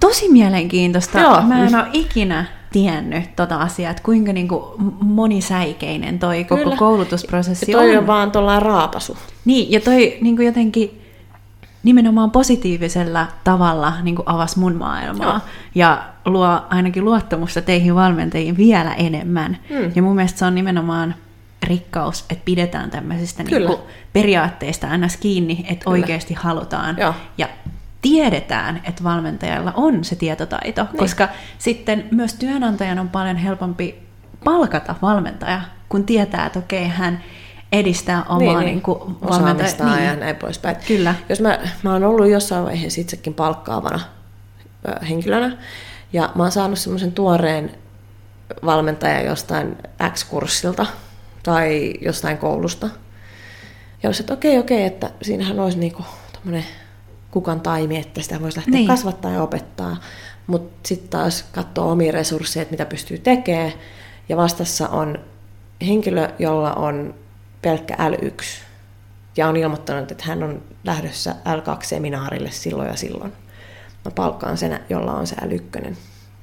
Tosi mielenkiintoista. Joo. Mä en ole ikinä tiennyt tota asiaa, että kuinka niinku monisäikeinen toi koko Kyllä. koulutusprosessi Ja toi on. on vaan tuollainen raapasu. Niin, ja toi niinku jotenkin nimenomaan positiivisella tavalla niinku avasi mun maailmaa. Joo. Ja luo ainakin luottamusta teihin valmentajiin vielä enemmän. Mm. Ja mun mielestä se on nimenomaan rikkaus, että pidetään tämmöisistä Kyllä. niinku periaatteista ns. kiinni, että Kyllä. oikeasti halutaan. Joo. Ja tiedetään, että valmentajalla on se tietotaito, niin. koska sitten myös työnantajan on paljon helpompi palkata valmentaja, kun tietää, että okei, hän edistää omaa niin, niin, osaamista niin. ja näin poispäin. Kyllä. Jos mä, mä oon ollut jossain vaiheessa itsekin palkkaavana henkilönä, ja mä oon saanut semmoisen tuoreen valmentajan jostain X-kurssilta tai jostain koulusta. Ja olisi, että okei, okei, että siinähän olisi niinku tommonen kukan taimi, että sitä voisi lähteä Niin. niin. kasvattaa ja opettaa. Mutta sitten taas katsoo omia resursseja, että mitä pystyy tekemään. Ja vastassa on henkilö, jolla on pelkkä L1 ja on ilmoittanut, että hän on lähdössä L2-seminaarille silloin ja silloin. Mä palkkaan sen, jolla on se L1,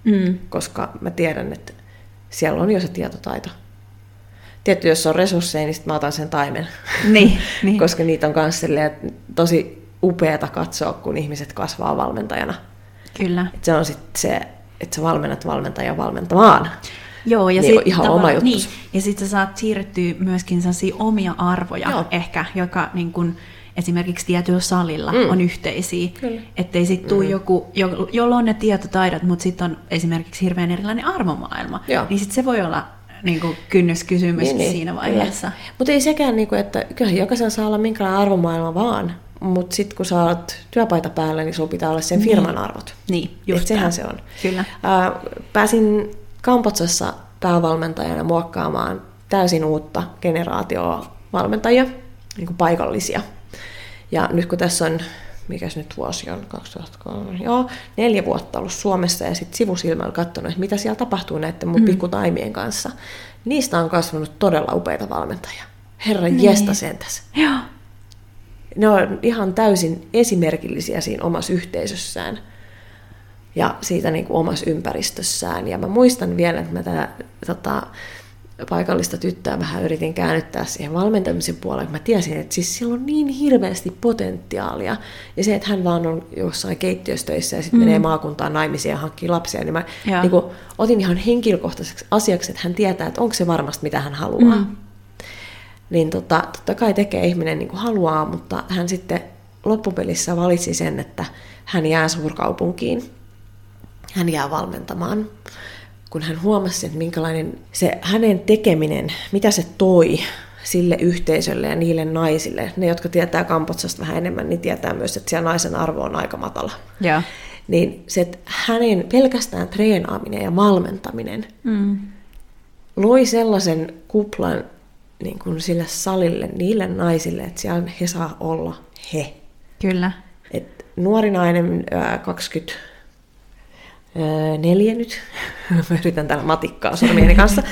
Mm. koska mä tiedän, että siellä on jo se tietotaito. Tietty, jos on resursseja, niin sitten mä otan sen taimen. Niin, niin. koska niitä on myös tosi upeata katsoa, kun ihmiset kasvaa valmentajana. Kyllä. Et se on sitten se, että sä valmennat valmentajaa valmentamaan. Joo, ja Niin, sit ihan oma juttus. Niin, ja sitten sä saat siirrettyä myöskin sellaisia omia arvoja Joo. ehkä, joka niin kun, esimerkiksi tietyllä salilla Mm. on yhteisiä. Kyllä. Ettei sitten tule joku, jo, jolla on ne tietotaidot, mutta sitten on esimerkiksi hirveän erilainen arvomaailma. Joo. Niin sitten se voi olla niin kuin kynnyskysymys niin, siinä vaiheessa. Mutta ei sekään, niinku, että kyllähän jokaisella saa olla minkälainen arvomaailma vaan. Mutta sitten kun oot työpaita päällä, niin sulla pitää olla sen firman arvot. Niin, Just sehän se on. Kyllä. Ää, pääsin Kampotsassa päävalmentajana muokkaamaan täysin uutta generaatioa valmentajia, niin kuin paikallisia. Ja nyt kun tässä on, mikäs nyt vuosi on, 2003, joo, neljä vuotta ollut Suomessa ja sitten sivusilmällä katsonut, että mitä siellä tapahtuu näiden mun mm. pikkutaimien kanssa. Niistä on kasvanut todella upeita valmentajia. Herra niin. jesta sentäs. Joo. ne on ihan täysin esimerkillisiä siinä omassa yhteisössään ja siitä niin kuin omassa ympäristössään. Ja mä muistan vielä, että mä tätä tota, paikallista tyttöä vähän yritin käännyttää siihen valmentamisen puolelle. Mä tiesin, että siis sillä on niin hirveästi potentiaalia. Ja se, että hän vaan on jossain keittiöstöissä ja sitten mm. menee maakuntaan naimisiin ja hankkii lapsia, niin mä niin kuin, otin ihan henkilökohtaiseksi asiaksi, että hän tietää, että onko se varmasti mitä hän haluaa. Mm. Niin tota, totta kai tekee ihminen niin kuin haluaa, mutta hän sitten loppupelissä valitsi sen, että hän jää suurkaupunkiin. Hän jää valmentamaan kun hän huomasi, että minkälainen se hänen tekeminen, mitä se toi sille yhteisölle ja niille naisille. Ne, jotka tietää Kampotsasta vähän enemmän, niin tietää myös, että siellä naisen arvo on aika matala. Ja. Niin se, että hänen pelkästään treenaaminen ja valmentaminen mm. loi sellaisen kuplan niin kuin sille salille, niille naisille, että siellä he saa olla he. Kyllä. Et nuori nainen, 20 neljä nyt, mä yritän tällä matikkaa sormieni kanssa,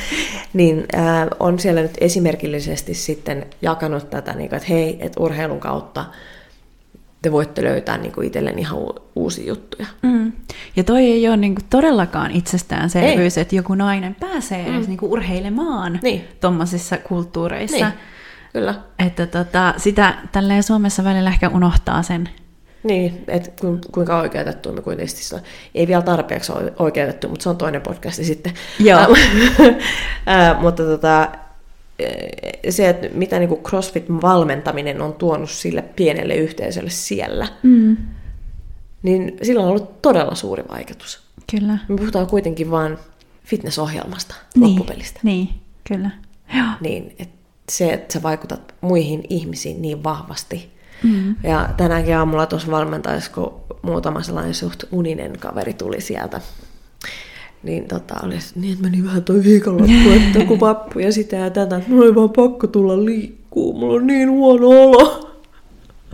niin on siellä nyt esimerkillisesti sitten jakanut tätä, niin että hei, että urheilun kautta te voitte löytää niin kuin itselleen ihan uusia juttuja. Mm. Ja toi ei ole niin kuin todellakaan itsestäänselvyys, ei. että joku nainen pääsee mm. edes niin kuin urheilemaan niin. tuommoisissa kulttuureissa. Niin. Kyllä. Että tota, sitä tälleen Suomessa välillä ehkä unohtaa sen niin, että kuinka oikeutettu me kuitenkin on. Ei vielä tarpeeksi oikeutettu, mutta se on toinen podcast sitten. Joo. äh, mutta tota, se, että mitä niin CrossFit-valmentaminen on tuonut sille pienelle yhteisölle siellä, mm. niin sillä on ollut todella suuri vaikutus. Kyllä. Me puhutaan kuitenkin vain fitnessohjelmasta, niin, loppupelistä. Niin, kyllä. Joo. Niin, että se, että sä vaikutat muihin ihmisiin niin vahvasti, Mm. Ja tänäänkin aamulla tuossa valmentaisi, kun muutama sellainen suht uninen kaveri tuli sieltä, niin tota, oli niin, että meni vähän toi viikonloppu, että kun vappu ja sitä ja tätä, että mulla oli vaan pakko tulla liikkuu, mulla on niin huono olo.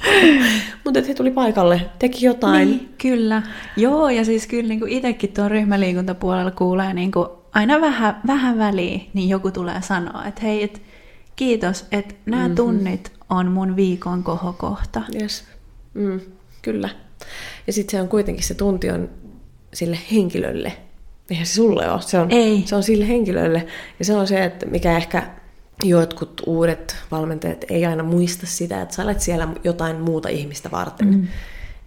Mutta he tuli paikalle, teki jotain. Niin, kyllä. Joo, ja siis kyllä niin itsekin tuon ryhmäliikuntapuolella kuulee niin kuin aina vähän, vähän väliin, niin joku tulee sanoa, että hei, et, kiitos, että nämä mm-hmm. tunnit on mun viikon kohokohta. Yes. Mm, kyllä. Ja sitten se on kuitenkin se tunti on sille henkilölle. Eihän se sulle ole, se on, Ei. se on sille henkilölle. Ja se on se, että mikä ehkä jotkut uudet valmentajat ei aina muista sitä, että sä olet siellä jotain muuta ihmistä varten, mm.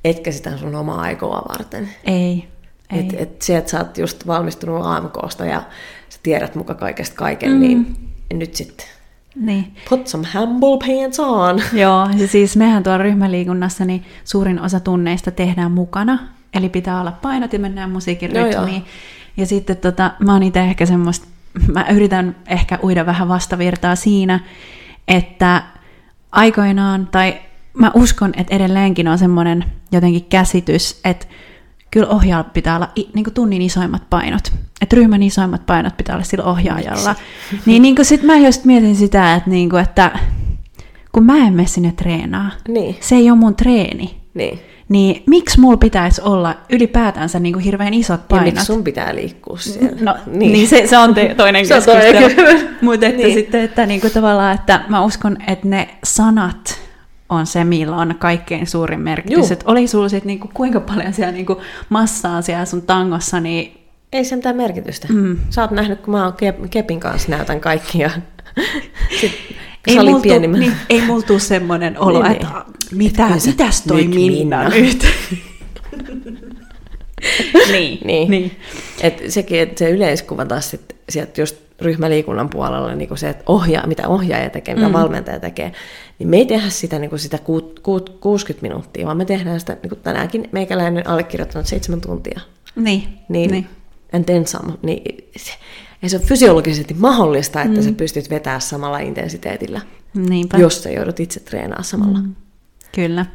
etkä sitä sun omaa aikoa varten. Ei. Ei. Et, et se, että sä oot just valmistunut AMKsta ja sä tiedät muka kaikesta kaiken, niin mm. niin nyt sitten niin. Put some humble pants on. Joo, ja siis mehän tuolla ryhmäliikunnassa niin suurin osa tunneista tehdään mukana. Eli pitää olla painot ja mennään musiikin rytmiin. No ja sitten tota, mä oon itse ehkä semmoista, mä yritän ehkä uida vähän vastavirtaa siinä, että aikoinaan, tai mä uskon, että edelleenkin on semmoinen jotenkin käsitys, että kyllä ohjaajalla pitää olla niin kuin tunnin isoimmat painot. Että ryhmän isoimmat painot pitää olla sillä ohjaajalla. niin, niin sitten mä just mietin sitä, että, niin kuin, että kun mä en mene sinne treenaa, niin. se ei ole mun treeni. Niin. Niin miksi mulla pitäisi olla ylipäätänsä niin kuin hirveän isot painot? Ja miksi sun pitää liikkua siellä? No niin, niin se, se on te, toinen se keskustelu. Mutta että niin. sitten, että niin kuin tavallaan, että mä uskon, että ne sanat on se, millä on kaikkein suurin merkitys. Että oli sulla sitten niinku, kuinka paljon siellä niinku massaa siellä sun tangossa, niin... Ei se mitään merkitystä. Mm. Sä oot nähnyt, kun mä oon Kepin kanssa näytän kaikki ja sit, ei mulla, pieni, niin, ei mulla tule semmoinen olo, niin, että niin. mitä, että mitäs toi nyt Minna, Minna nyt? niin, niin. niin. Et sekin, että se yleiskuva taas sit, sieltä just ryhmäliikunnan puolella, niin se, että ohjaa, mitä ohjaaja tekee, mitä mm. valmentaja tekee, niin me ei tehdä sitä, niin sitä ku, ku, 60 minuuttia, vaan me tehdään sitä, niin tänäänkin meikäläinen allekirjoittanut seitsemän tuntia. Niin, niin. niin. And then some. Niin se, ei se ole fysiologisesti mahdollista, että mm. sä pystyt vetämään samalla intensiteetillä, Niinpä. jos sä joudut itse treenaamaan samalla. Mm. Kyllä.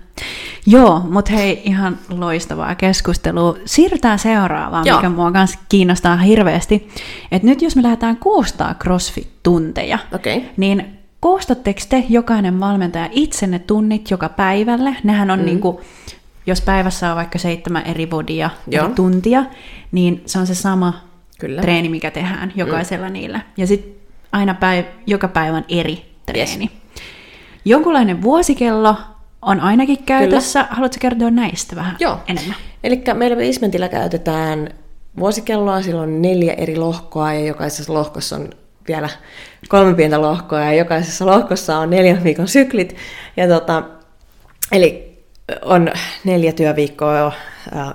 Joo, mutta hei, ihan loistavaa keskustelua. Siirrytään seuraavaan, Joo. mikä mua myös kiinnostaa hirveästi. Et nyt jos me lähdetään koostaa CrossFit-tunteja, okay. niin koostatteko te jokainen valmentaja itse ne tunnit joka päivälle? Nehän on mm. niinku, jos päivässä on vaikka seitsemän eri vodia eri tuntia, niin se on se sama Kyllä. treeni, mikä tehdään jokaisella mm. niillä. Ja sitten aina päiv- joka päivän eri treeni. Yes. Jonkunlainen vuosikello on ainakin käytössä. Kyllä. Haluatko kertoa näistä vähän Joo. enemmän? Eli meillä basementillä käytetään vuosikelloa, silloin on neljä eri lohkoa ja jokaisessa lohkossa on vielä kolme pientä lohkoa ja jokaisessa lohkossa on neljän viikon syklit. Ja tota, eli on neljä työviikkoa,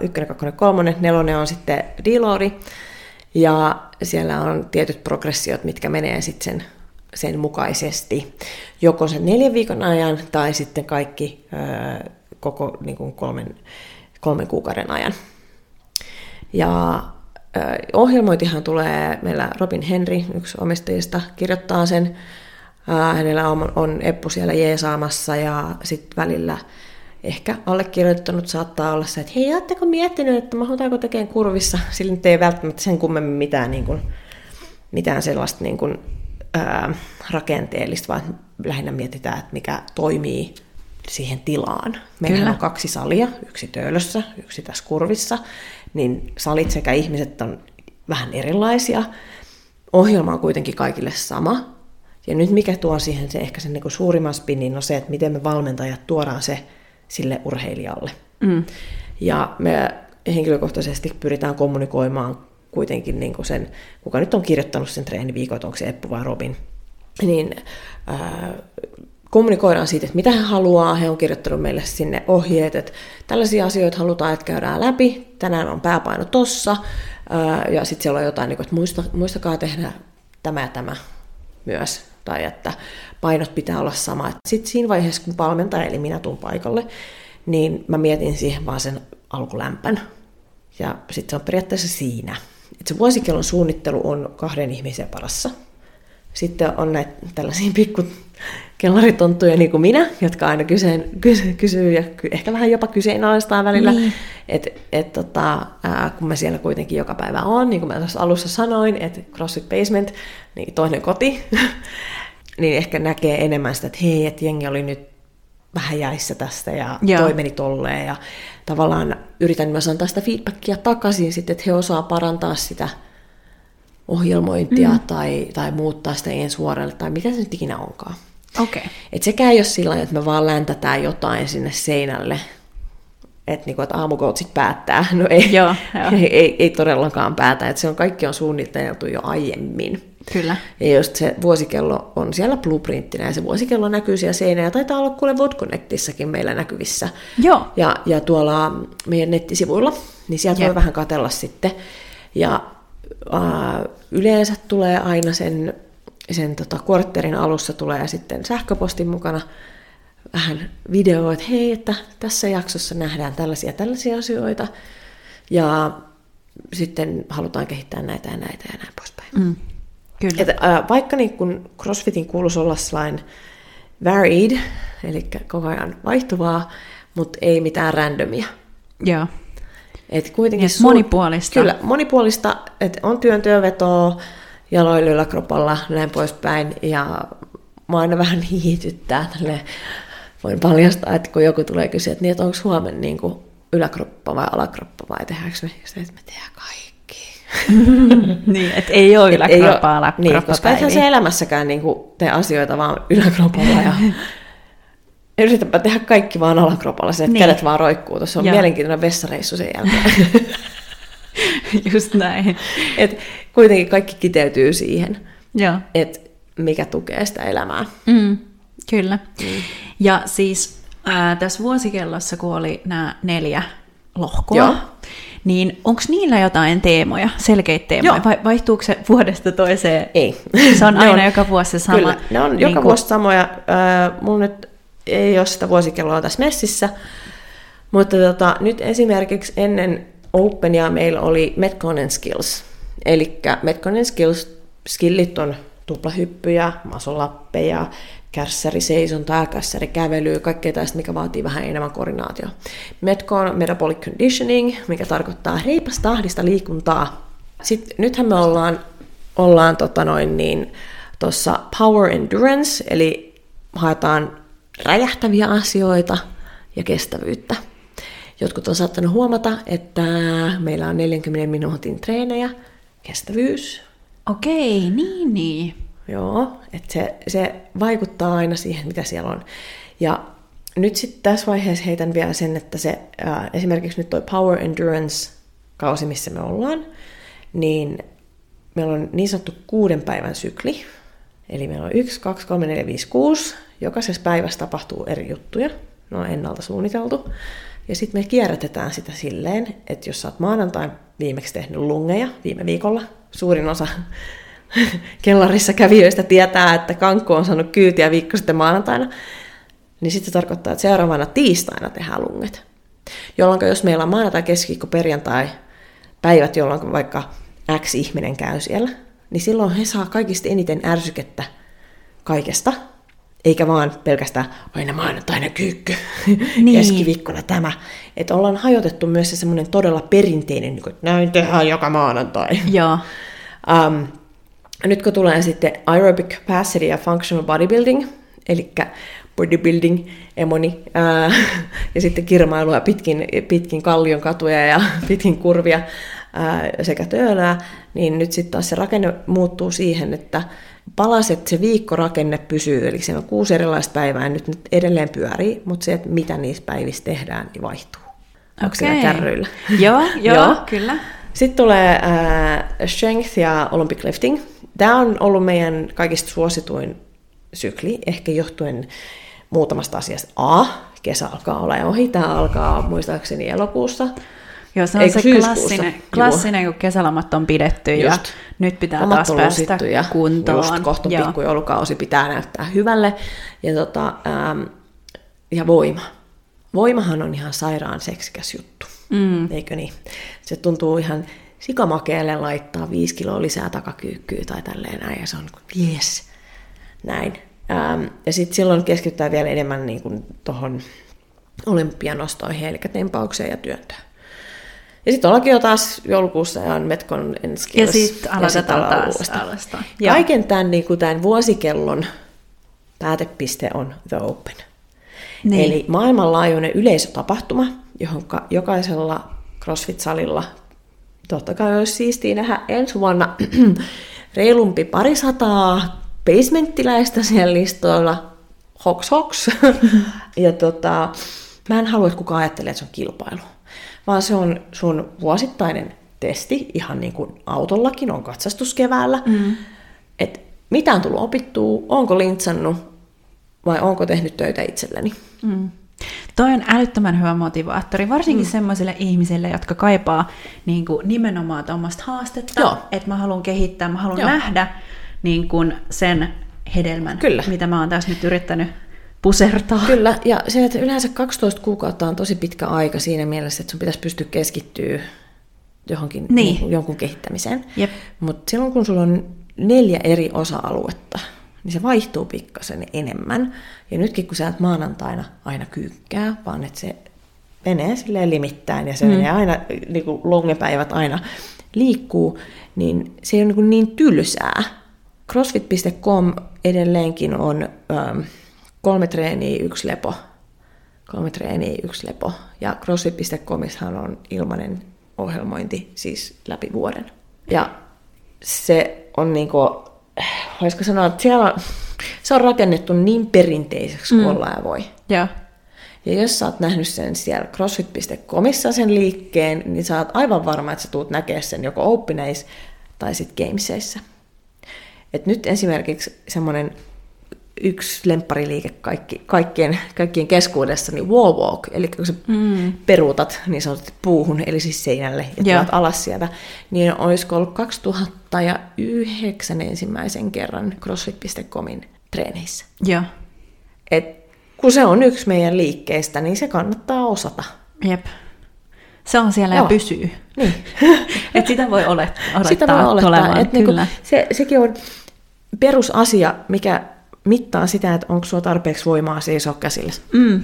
ykkönen, kakkonen, kolmonen, nelonen on sitten deloadi. Ja siellä on tietyt progressiot, mitkä menee sitten sen, sen mukaisesti. Joko sen neljän viikon ajan tai sitten kaikki ää, koko niin kuin kolmen, kolmen kuukauden ajan. Ja ohjelmointihan tulee, meillä Robin Henry, yksi omistajista, kirjoittaa sen. Hänellä on, on Eppu siellä jeesaamassa ja sitten välillä ehkä allekirjoittanut saattaa olla se, että hei, oletteko miettinyt, että mahdotaanko tekemään kurvissa? Sillä nyt ei välttämättä sen kummemmin mitään, niin kuin, mitään sellaista niin kuin, ää, rakenteellista, vaan lähinnä mietitään, että mikä toimii siihen tilaan. Meillä on kaksi salia, yksi töölössä, yksi tässä kurvissa, niin salit sekä ihmiset on vähän erilaisia. Ohjelma on kuitenkin kaikille sama. Ja nyt mikä tuo siihen se ehkä sen niin kuin suurimman spinnin on se, että miten me valmentajat tuodaan se sille urheilijalle. Mm. Ja me henkilökohtaisesti pyritään kommunikoimaan kuitenkin niin kuin sen, kuka nyt on kirjoittanut sen treeniviikon, onko se Eppu vai Robin, niin ää, kommunikoidaan siitä, että mitä he haluaa. He on kirjoittanut meille sinne ohjeet, että tällaisia asioita halutaan, että käydään läpi. Tänään on pääpaino tossa. Ja sitten siellä on jotain, niin että muista, muistakaa tehdä tämä ja tämä myös. Tai että painot pitää olla sama. Sitten siinä vaiheessa, kun valmentaja eli minä tuun paikalle, niin mä mietin siihen vaan sen alkulämpän. Ja sitten se on periaatteessa siinä. Et se vuosikellon suunnittelu on kahden ihmisen parassa. Sitten on näitä tällaisia pikku kellaritonttuja niin kuin minä, jotka aina kyseen, kysy, kysyy ja ehkä vähän jopa kyseenalaistaa välillä. Niin. Et, et, tota, ää, kun mä siellä kuitenkin joka päivä on, niin kuin mä tuossa alussa sanoin, että CrossFit Basement, niin toinen koti, niin ehkä näkee enemmän sitä, että hei, että jengi oli nyt vähän jäissä tästä ja Joo. toi meni tolleen. Ja tavallaan yritän myös antaa sitä feedbackia takaisin sitten, että he osaa parantaa sitä ohjelmointia mm. tai, tai muuttaa sitä ensi vuorelle tai mitä se nyt ikinä onkaan. Okay. Et sekään ei ole sillä että me vaan läntätään jotain sinne seinälle, että niinku, et aamukoutsit päättää. No ei, joo, joo. ei, ei, ei todellakaan päätä, että se on, kaikki on suunniteltu jo aiemmin. Kyllä. Ja jos se vuosikello on siellä blueprinttinä ja se vuosikello näkyy siellä seinällä, taitaa olla kuule Vodconnectissakin meillä näkyvissä. Joo. Ja, ja tuolla meidän nettisivuilla, niin sieltä Jep. voi vähän katella sitten. Ja äh, yleensä tulee aina sen sen tota, kortterin alussa tulee sitten sähköpostin mukana vähän video, että hei, että tässä jaksossa nähdään tällaisia tällaisia asioita, ja sitten halutaan kehittää näitä ja näitä ja näin poispäin. Mm, kyllä. Et, äh, vaikka niin kun CrossFitin kuuluisi olla sellainen varied, eli koko ajan vaihtuvaa, mutta ei mitään randomia. Joo. Et kuitenkin yes, monipuolista. Kyllä, monipuolista, että on työn työvetoa, jaloilla yläkropalla, näin poispäin. Ja mä aina vähän hiityttää tälle. Voin paljastaa, että kun joku tulee kysyä, että, niin, että onko huomenna niin kuin yläkroppa vai alakroppa vai tehdäänkö me, se, että me tehdään kaikki. Niin, että ei ole yläkroppa, Niin, koska ethän se elämässäkään niin kuin tee asioita vaan yläkropalla ja yritäpä tehdä kaikki vaan alakropalla, se, että niin. kädet vaan roikkuu. Tuossa on Joo. mielenkiintoinen vessareissu sen jälkeen. Just näin. Et kuitenkin kaikki kiteytyy siihen, että mikä tukee sitä elämää. Mm, kyllä. Mm. Ja siis ää, tässä vuosikellossa, kun oli nämä neljä lohkoa, Joo. Niin onko niillä jotain teemoja, selkeitä teemoja, Joo. vai vaihtuuko se vuodesta toiseen? Ei. Se on aina on, joka vuosi se sama. Kyllä, ne on niin joka kun... vuosi samoja. Äh, mulla nyt ei ole sitä vuosikelloa tässä messissä, mutta tota, nyt esimerkiksi ennen Openia meillä oli Metconen Skills. Eli Metconen Skills, skillit on tuplahyppyjä, masolappeja, kärssäriseisontaa, kässärikävelyä, kaikkea tästä, mikä vaatii vähän enemmän koordinaatio. Metco on metabolic conditioning, mikä tarkoittaa reipas tahdista liikuntaa. Sitten nythän me ollaan, ollaan tota noin niin, tuossa power endurance, eli haetaan räjähtäviä asioita ja kestävyyttä. Jotkut on saattanut huomata, että meillä on 40 minuutin treenejä, kestävyys. Okei, niin niin. Joo, että se, se vaikuttaa aina siihen, mitä siellä on. Ja nyt sitten tässä vaiheessa heitän vielä sen, että se ää, esimerkiksi nyt toi Power Endurance-kausi, missä me ollaan, niin meillä on niin sanottu kuuden päivän sykli. Eli meillä on yksi, kaksi, kolme, neljä, viisi, kuusi. Jokaisessa päivässä tapahtuu eri juttuja. Ne on ennalta suunniteltu. Ja sitten me kierrätetään sitä silleen, että jos sä oot maanantain viimeksi tehnyt lungeja viime viikolla, suurin osa kellarissa kävijöistä tietää, että kankku on saanut kyytiä viikko sitten maanantaina, niin sitten se tarkoittaa, että seuraavana tiistaina tehdään lunget. Jolloin jos meillä on maanantai, keskiviikko, perjantai, päivät, jolloin vaikka X ihminen käy siellä, niin silloin he saa kaikista eniten ärsykettä kaikesta, eikä vaan pelkästään aina maanantaina kyykky, niin. keskiviikkona tämä. Että ollaan hajotettu myös se semmoinen todella perinteinen, niin että näin tehdään joka maanantai. Joo. Um, nyt kun tulee sitten aerobic capacity ja functional bodybuilding, eli bodybuilding, emoni, ää, ja sitten kirmailua pitkin, pitkin kallion katuja ja pitkin kurvia ää, sekä töölää, niin nyt sitten taas se rakenne muuttuu siihen, että palaset, se viikkorakenne pysyy, eli se on kuusi erilaista päivää, nyt, nyt edelleen pyörii, mutta se, että mitä niissä päivissä tehdään, niin vaihtuu. Onko okay. kärryillä? joo, joo, joo, kyllä. Sitten tulee äh, strength ja olympic lifting. Tämä on ollut meidän kaikista suosituin sykli, ehkä johtuen muutamasta asiasta. A, kesä alkaa olla ohi, tämä alkaa muistaakseni elokuussa. Joo, se on Eikö se klassinen, klassinen, kun kesälomat on pidetty just. ja nyt pitää Omat taas päästä ja kuntoon. Just, kohta pikkujoulukausi pitää näyttää hyvälle. Ja, tota, ähm, ja voima. Voimahan on ihan sairaan seksikäs juttu, mm. eikö niin? Se tuntuu ihan sikamakeelle laittaa viisi kiloa lisää takakyykkyä tai tälleen näin, ja se on yes, näin. Ähm, ja sitten silloin keskitytään vielä enemmän niin tuohon olympianostoihin, eli tempaukseen ja työntöön. Ja sitten ollaankin jo taas joulukuussa ja on Metkon ensi Ja sitten aloitetaan taas alusta. Kaiken tämän, niin kuin tämän vuosikellon päätepiste on The Open. Niin. Eli maailmanlaajuinen yleisötapahtuma, johon jokaisella CrossFit-salilla totta kai olisi siistiä nähdä ensi vuonna reilumpi parisataa basementtiläistä siellä listoilla, hoks hoks. ja tota, mä en halua, että kukaan ajattelee, että se on kilpailu vaan se on sun vuosittainen testi, ihan niin kuin autollakin on katsastus keväällä, mm. että mitä on tullut opittua, onko lintsannut vai onko tehnyt töitä itselleni. Mm. Toi on älyttömän hyvä motivaattori, varsinkin mm. sellaisille ihmisille, jotka kaipaa niin kuin nimenomaan tuommoista haastetta, Joo. että mä haluan kehittää, mä haluan Joo. nähdä niin kuin sen hedelmän, Kyllä. mitä mä oon tässä nyt yrittänyt pusertaa. Kyllä, ja se, että yleensä 12 kuukautta on tosi pitkä aika siinä mielessä, että sun pitäisi pystyä keskittyä johonkin niin. Niin, jonkun kehittämiseen. Mutta silloin kun sulla on neljä eri osa-aluetta, niin se vaihtuu pikkasen enemmän. Ja nytkin kun sä et maanantaina aina kyykkää, vaan että se menee silleen limittäin ja se mm. menee aina, niin kuin longepäivät aina liikkuu, niin se ei ole niin, niin tylsää. CrossFit.com edelleenkin on... Ähm, kolme treeniä, yksi lepo. Kolme treeniä, yksi lepo. Ja crossfit.comissahan on ilmainen ohjelmointi siis läpi vuoden. Ja se on niinku, voisiko sanoa, että siellä on, se on rakennettu niin perinteiseksi kuin mm. ollaan voi. Ja. Ja jos sä oot nähnyt sen siellä crossfit.comissa sen liikkeen, niin sä oot aivan varma, että sä tuut näkemään sen joko Openeis tai sitten Gameseissä. Et nyt esimerkiksi semmoinen yksi lemppariliike kaikki, kaikkien, kaikkien keskuudessa, niin wall walk, eli kun sä mm. peruutat niin sanotusti puuhun, eli siis seinälle, ja tulet alas sieltä, niin olisiko ollut 2009 ensimmäisen kerran CrossFit.comin treeneissä. Joo. Et kun se on yksi meidän liikkeistä, niin se kannattaa osata. Jep. Se on siellä Joo. ja pysyy. Niin. Et sitä voi olettaa, sitä voi olettaa. Et niinku, se, sekin on perusasia, mikä mittaa sitä, että onko sulla tarpeeksi voimaa seisoa käsillä. Mm.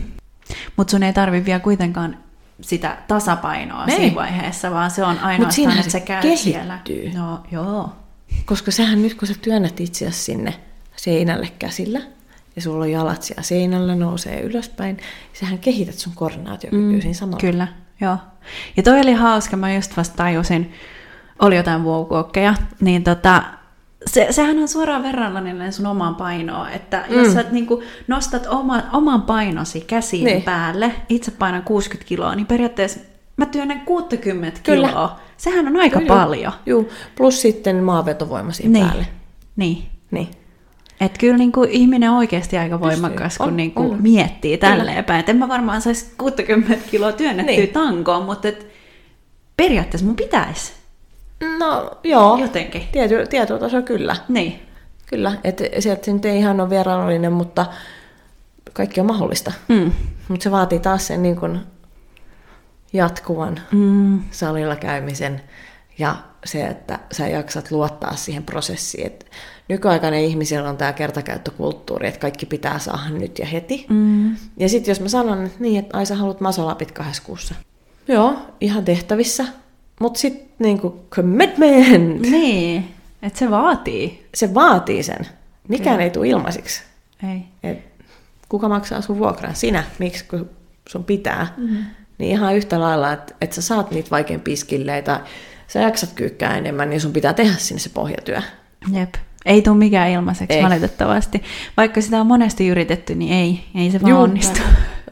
Mutta sun ei tarvi vielä kuitenkaan sitä tasapainoa Ei. siinä vaiheessa, vaan se on ainoastaan, että se käy kehittyy. siellä. No, joo. Koska sähän nyt, kun sä työnnät itseäsi sinne seinälle käsillä, ja sulla on jalat siellä seinällä, nousee ylöspäin, sähän kehität sun koordinaatiokykyä mm, siinä samalla. Kyllä, joo. Ja toi oli hauska, mä just vasta tajusin, oli jotain wow niin tota, se, sehän on suoraan verrannollinen sun omaan painoon, että mm. jos sä niin kuin nostat oma, oman painosi käsiin niin. päälle, itse painan 60 kiloa, niin periaatteessa mä työnnän 60 Kyllä. kiloa. Sehän on aika Kyllä. paljon. Joo, plus sitten maavetovoima siinä niin. päälle. Niin. Niin. Et kyllä niin kuin ihminen on oikeasti aika voimakas, kun on, niin kuin on. miettii tälleen päin. Et en mä varmaan saisi 60 kiloa työnnettyä niin. tankoon, mutta et periaatteessa mun pitäisi. No joo. Jotenkin. Tiety, tietyllä tasolla kyllä. Niin. Kyllä, että sieltä nyt ei ihan ole vieraannollinen, mutta kaikki on mahdollista. Mm. Mutta se vaatii taas sen niin kuin jatkuvan mm. salilla käymisen ja se, että sä jaksat luottaa siihen prosessiin. Et nykyaikainen ihmisillä on tämä kertakäyttökulttuuri, että kaikki pitää saada nyt ja heti. Mm. Ja sitten jos mä sanon, että niin, että ai sä haluat masolapit kahdessa kuussa. Joo, ihan tehtävissä. Mutta sitten niinku commitment. Niin, että se vaatii. Se vaatii sen. Mikään Kyllä. ei tule ilmaisiksi. Ei. Et kuka maksaa sun vuokran? Sinä. Miksi kun sun pitää? Mm-hmm. Niin ihan yhtä lailla, että et sä saat niitä vaikeampia skilleitä, sä jaksat kyykkää enemmän, niin sun pitää tehdä sinne se pohjatyö. Jep. Ei tule mikään ilmaiseksi ei. valitettavasti. Vaikka sitä on monesti yritetty, niin ei, ei se vaan Juu, onnistu.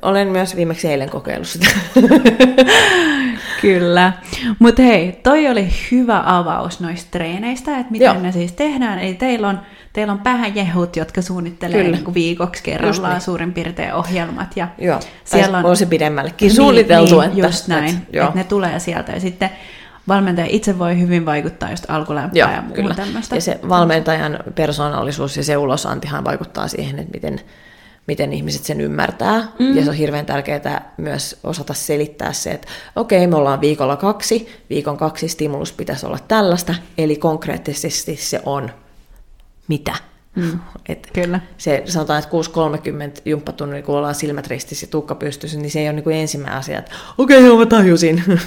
Olen myös viimeksi eilen kokeillut sitä. Kyllä. Mutta hei, toi oli hyvä avaus noista treeneistä, että miten Joo. ne siis tehdään. Eli teillä on, teillä on pääjehut, jotka suunnittelee Kyllä. niin viikoksi kerrallaan niin. suurin piirtein ohjelmat. Ja Joo, siellä on, se pidemmällekin niin, suunniteltu. Niin, että, just näin, että, että ne tulee sieltä. Ja sitten valmentaja itse voi hyvin vaikuttaa just alkulämpöä ja muuta tämmöistä. Ja se valmentajan persoonallisuus ja se ulosantihan vaikuttaa siihen, että miten, miten ihmiset sen ymmärtää. Mm. Ja se on hirveän tärkeää myös osata selittää se, että okei, okay, me ollaan viikolla kaksi, viikon kaksi stimulus pitäisi olla tällaista, eli konkreettisesti se on mitä. Mm. Et Kyllä. Se, sanotaan, että 6.30 jumppatunnilla, kun ollaan silmät ristissä ja tukka pystyssä, niin se ei ole niin kuin ensimmäinen asia, että okei, okay, joo, mä tajusin.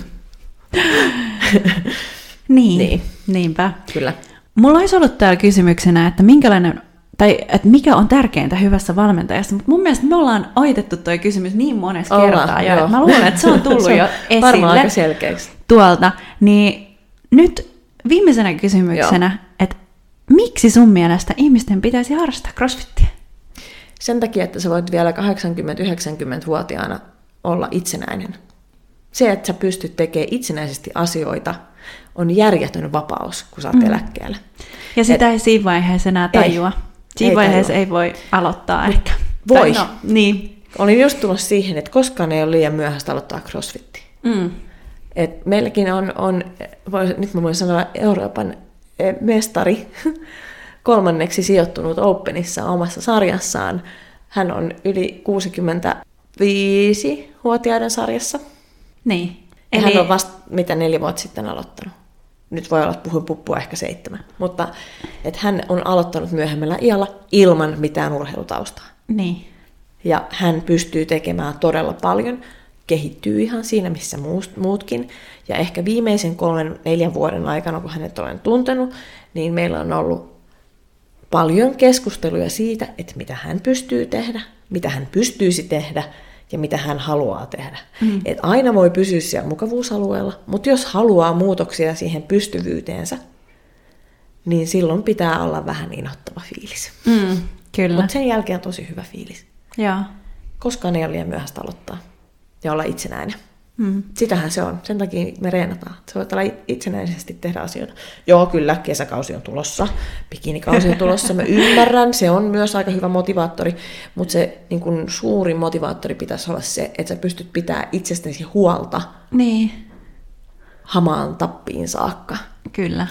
niin, niin, niinpä. Kyllä. Mulla olisi ollut täällä kysymyksenä, että minkälainen tai että mikä on tärkeintä hyvässä valmentajassa, mutta mun mielestä me ollaan aitettu tuo kysymys niin monessa Olla, kertaa jo, että mä luulen, että se on tullut se on jo esille selkeäksi. tuolta. Niin nyt viimeisenä kysymyksenä, joo. että miksi sun mielestä ihmisten pitäisi harrastaa crossfittiä? Sen takia, että sä voit vielä 80-90-vuotiaana olla itsenäinen. Se, että sä pystyt tekemään itsenäisesti asioita, on järjetön vapaus, kun sä oot mm. eläkkeellä. Ja sitä Et, ei siinä vaiheessa enää tajua. Ei, siinä ei vaiheessa tajua. ei voi aloittaa Mut ehkä. Voi. no, niin. Olin just tullut siihen, että koskaan ei ole liian myöhäistä aloittaa crossfitti. Mm. Et meilläkin on, on voi, nyt mä voin sanoa, Euroopan e, mestari, kolmanneksi sijoittunut Openissa omassa sarjassaan. Hän on yli 65-vuotiaiden sarjassa. Niin. Eli... Hän on vasta mitä neljä vuotta sitten aloittanut. Nyt voi olla, että puhuin puppua ehkä seitsemän. Mutta että hän on aloittanut myöhemmällä iällä ilman mitään urheilutaustaa. Niin. Ja hän pystyy tekemään todella paljon, kehittyy ihan siinä, missä muutkin. Ja ehkä viimeisen kolmen, neljän vuoden aikana, kun hänet olen tuntenut, niin meillä on ollut paljon keskusteluja siitä, että mitä hän pystyy tehdä, mitä hän pystyisi tehdä – ja mitä hän haluaa tehdä. Mm. Et aina voi pysyä siellä mukavuusalueella, mutta jos haluaa muutoksia siihen pystyvyyteensä, niin silloin pitää olla vähän inhottava fiilis. Mm, kyllä. Mutta sen jälkeen on tosi hyvä fiilis. Joo. Koskaan ei ole liian myöhäistä aloittaa ja olla itsenäinen. Mm. Sitähän se on. Sen takia me reenataan. Se voit olla itsenäisesti tehdä asioita. Joo, kyllä, kesäkausi on tulossa, bikinikausi on tulossa. Mä ymmärrän, se on myös aika hyvä motivaattori, mutta se niin kun suurin motivaattori pitäisi olla se, että sä pystyt pitää itsestäsi huolta niin. hamaan tappiin saakka. Kyllä,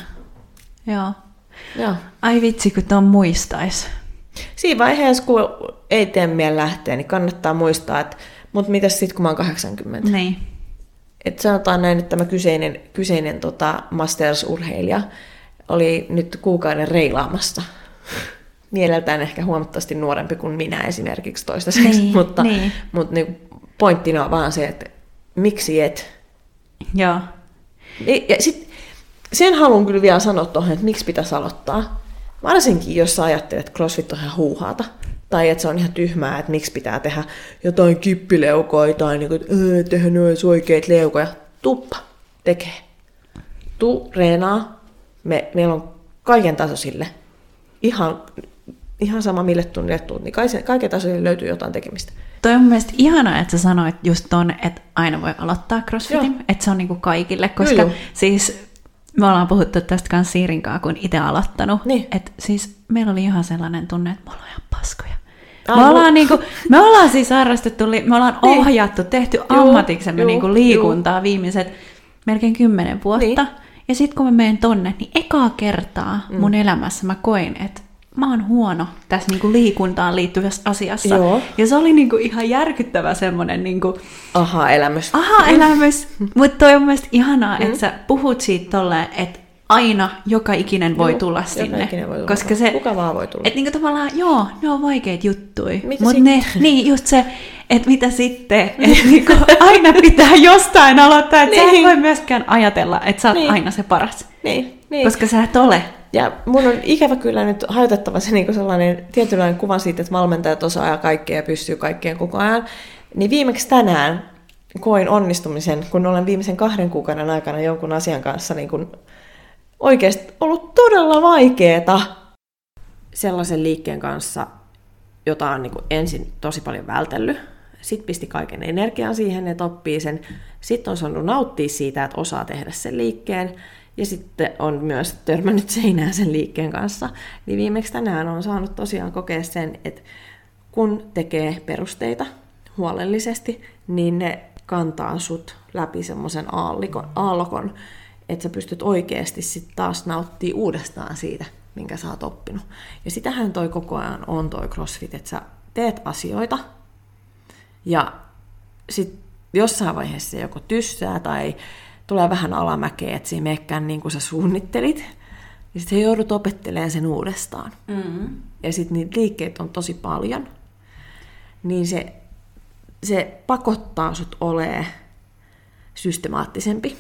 joo. joo. Ai vitsi, kun tuon muistais. Siinä vaiheessa, kun ei tee mieli lähteä, niin kannattaa muistaa, että mutta mitäs sitten, kun mä oon 80? Niin et sanotaan näin, että tämä kyseinen, kyseinen tota Masters-urheilija oli nyt kuukauden reilaamassa. Mieleltään ehkä huomattavasti nuorempi kuin minä esimerkiksi toistaiseksi, niin, mutta, niin. mutta niin pointtina on vaan se, että miksi et. Joo. Ja sit, sen haluan kyllä vielä sanoa tuohon, että miksi pitäisi aloittaa. Varsinkin, jos sä ajattelet, että CrossFit on ihan huuhaata. Tai että se on ihan tyhmää, että miksi pitää tehdä jotain kippileukoja tai niin kuin, että tehdä noin oikeita leukoja. Tuppa, tekee. Tu, reenaa. Me, meillä on kaiken taso sille. ihan, ihan sama mille tunnille tuut, niin kaiken tasolla löytyy jotain tekemistä. Toi on mielestäni ihanaa, että sä sanoit just ton, että aina voi aloittaa crossfitin, Joo. että se on niinku kaikille, koska Joo, siis me ollaan puhuttu tästä kanssa Siirin kanssa, kun itse aloittanut. Niin. Että siis meillä oli ihan sellainen tunne, että me ollaan ihan paskoja. Me ollaan, niinku, me ollaan siis harrastettu, me ollaan niin. ohjattu, tehty ammatiksemme juu, niinku liikuntaa juu. viimeiset melkein kymmenen vuotta. Niin. Ja sitten kun mä menen tonne, niin ekaa kertaa mm. mun elämässä mä koin, että mä oon huono tässä niinku liikuntaan liittyvässä asiassa. Joo. Ja se oli niinku ihan järkyttävä semmoinen... Niinku, aha-elämys. Aha-elämys. Mutta toi on mielestäni ihanaa, mm. että sä puhut siitä tolleen, että aina joka ikinen voi joo, tulla sinne. Ikinen voi tulla. Koska se, Kuka vaan voi tulla. Että niinku tavallaan, joo, ne on vaikeita juttuja. Mutta ne, niin just se, että mitä sitten, että niinku aina pitää jostain aloittaa, että niin. sä et niin. voi myöskään ajatella, että sä oot niin. aina se paras. Niin. Niin. Koska sä et ole. Ja mun on ikävä kyllä nyt hajotettava se niinku sellainen tietynlainen kuva siitä, että valmentajat osaa kaikkea ja pystyy kaikkeen koko ajan. Niin viimeksi tänään koin onnistumisen, kun olen viimeisen kahden kuukauden aikana jonkun asian kanssa niin kun oikeasti ollut todella vaikeeta sellaisen liikkeen kanssa, jota on niin ensin tosi paljon vältellyt. Sitten pisti kaiken energian siihen, että oppii sen. Sitten on saanut nauttia siitä, että osaa tehdä sen liikkeen. Ja sitten on myös törmännyt seinään sen liikkeen kanssa. Niin viimeksi tänään on saanut tosiaan kokea sen, että kun tekee perusteita huolellisesti, niin ne kantaa sut läpi semmoisen aallokon, että sä pystyt oikeasti sitten taas nauttii uudestaan siitä, minkä sä oot oppinut. Ja sitähän toi koko ajan on toi CrossFit, että sä teet asioita ja sitten jossain vaiheessa joko tyssää tai tulee vähän alamäkeä, että se ei meekään niin kuin sä suunnittelit. Ja sitten joudut opettelemaan sen uudestaan. Mm-hmm. Ja sitten niitä liikkeitä on tosi paljon. Niin se, se pakottaa sut olee systemaattisempi.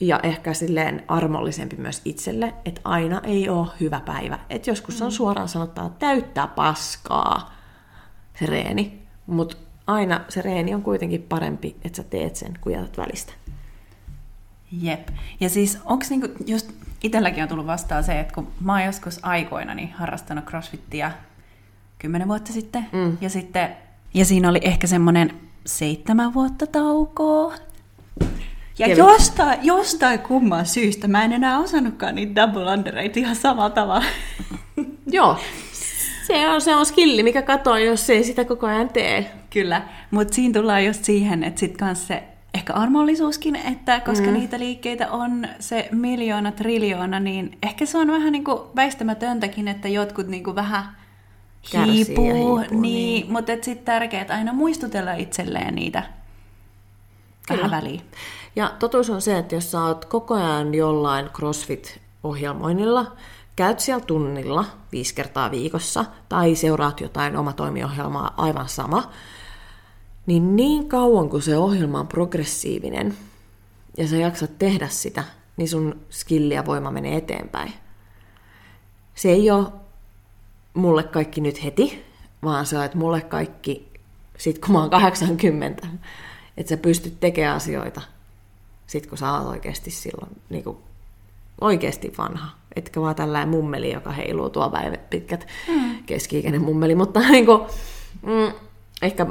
Ja ehkä silleen armollisempi myös itselle, että aina ei ole hyvä päivä. Että joskus on mm. suoraan sanottava, täyttää paskaa se reeni. Mutta aina se reeni on kuitenkin parempi, että sä teet sen, kun jätät välistä. Jep. Ja siis onko niinku, just itselläkin on tullut vastaan se, että kun mä oon joskus aikoina niin harrastanut crossfittiä kymmenen vuotta sitten, mm. ja sitten, ja siinä oli ehkä semmoinen seitsemän vuotta taukoa. Ja jostain, jostain kumman syystä mä en enää osannutkaan niitä double undereita ihan samalla tavalla. Joo, se on, se on skilli, mikä katoaa, jos ei sitä koko ajan tee. Kyllä, mutta siinä tullaan just siihen, että sit kanssa se ehkä armollisuuskin, että koska mm. niitä liikkeitä on se miljoona, triljoona, niin ehkä se on vähän niin kuin väistämätöntäkin, että jotkut niin kuin vähän hiipuu, hiipuu niin, niin. mutta sitten tärkeää aina muistutella itselleen niitä Kyllä. vähän väliin. Ja totuus on se, että jos sä oot koko ajan jollain CrossFit-ohjelmoinnilla, käyt siellä tunnilla viisi kertaa viikossa tai seuraat jotain omatoimiohjelmaa aivan sama, niin niin kauan kuin se ohjelma on progressiivinen ja sä jaksat tehdä sitä, niin sun skilli ja voima menee eteenpäin. Se ei ole mulle kaikki nyt heti, vaan se on, että mulle kaikki sit kun mä oon 80, että sä pystyt tekemään asioita sit kun sä oot oikeasti silloin niin kuin oikeasti vanha. Etkä vaan tällainen mummeli, joka heiluu tuo päivät pitkät mm. keski-ikäinen mummeli, mutta niin kuin, mm, ehkä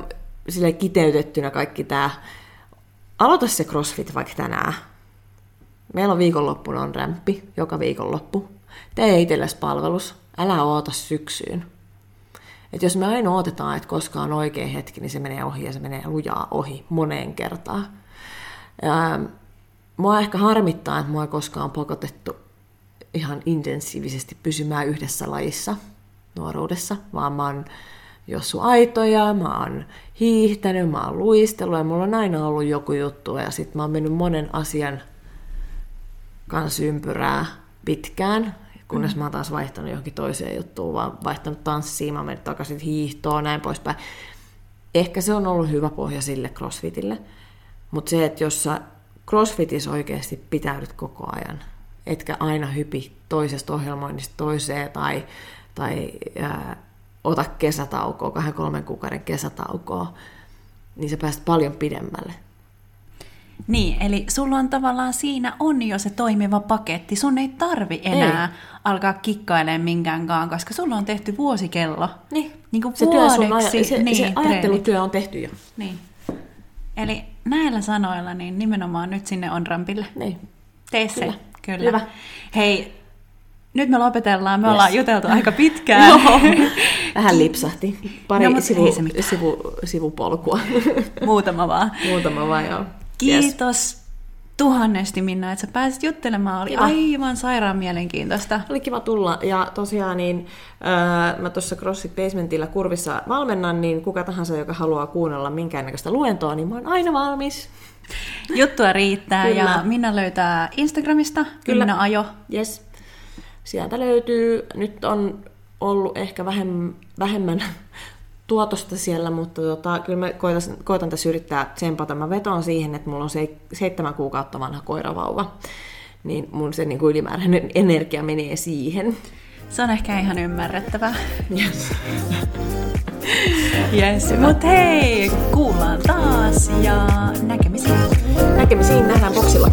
sille kiteytettynä kaikki tämä. Aloita se CrossFit vaikka tänään. Meillä on viikonloppuna on rämppi, joka viikonloppu. Tee itsellesi palvelus, älä oota syksyyn. Et jos me aina odotetaan, että koska on oikea hetki, niin se menee ohi ja se menee lujaa ohi moneen kertaan. Ja, mua ehkä harmittaa, että mua ei koskaan pakotettu ihan intensiivisesti pysymään yhdessä lajissa nuoruudessa, vaan mä oon jossu aitoja, mä oon hiihtänyt, mä oon luistellut ja mulla on aina ollut joku juttu ja sitten mä oon mennyt monen asian kanssa ympyrää pitkään, kunnes mm. mä oon taas vaihtanut johonkin toiseen juttuun, vaan vaihtanut tanssiin, mä oon mennyt takaisin hiihtoon, näin poispäin. Ehkä se on ollut hyvä pohja sille crossfitille, mutta se, että jos sä crossfitissä oikeasti pitäydyt koko ajan, etkä aina hypi toisesta ohjelmoinnista toiseen tai, tai ää, ota kesätaukoa, kahden kolmen kuukauden kesätaukoa, niin sä pääset paljon pidemmälle. Niin, eli sulla on tavallaan siinä on jo se toimiva paketti. Sun ei tarvi enää ei. alkaa kikkailemaan minkäänkaan, koska sulla on tehty vuosikello. Niin. niin kuin se, vuodeksi. työ sun aja, se, niin, se ajattelutyö on tehty jo. Niin. Eli näillä sanoilla niin nimenomaan nyt sinne on rampille. Niin. Tee se. Kyllä. Kyllä. Hyvä. Hei, nyt me lopetellaan. Me Yes. ollaan juteltu aika pitkään. Vähän lipsahti. Pari No, sivu, sivu, sivupolkua. Muutama vaan. Muutama vaan, joo. Yes. Kiitos tuhannesti Minna, että sä pääsit juttelemaan. Oli Kiva. aivan sairaan mielenkiintoista. Oli kiva tulla. Ja tosiaan niin, öö, mä tuossa CrossFit Basementillä kurvissa valmennan, niin kuka tahansa, joka haluaa kuunnella minkäännäköistä luentoa, niin mä oon aina valmis. Juttua riittää Kyllä. ja Minna löytää Instagramista, Kyllä. Minna Ajo. Yes. Sieltä löytyy, nyt on ollut ehkä vähemmän, vähemmän tuotosta siellä, mutta tota, kyllä mä koitan, koitan tässä yrittää tsempata. Mä vetoan siihen, että mulla on se, seitsemän kuukautta vanha koiravauva, niin mun se niin kuin ylimääräinen energia menee siihen. Se on ehkä ihan ymmärrettävää. Yes. Yes. Mut hei, kuullaan taas ja näkemisiin. Näkemisiin, nähdään boksilla.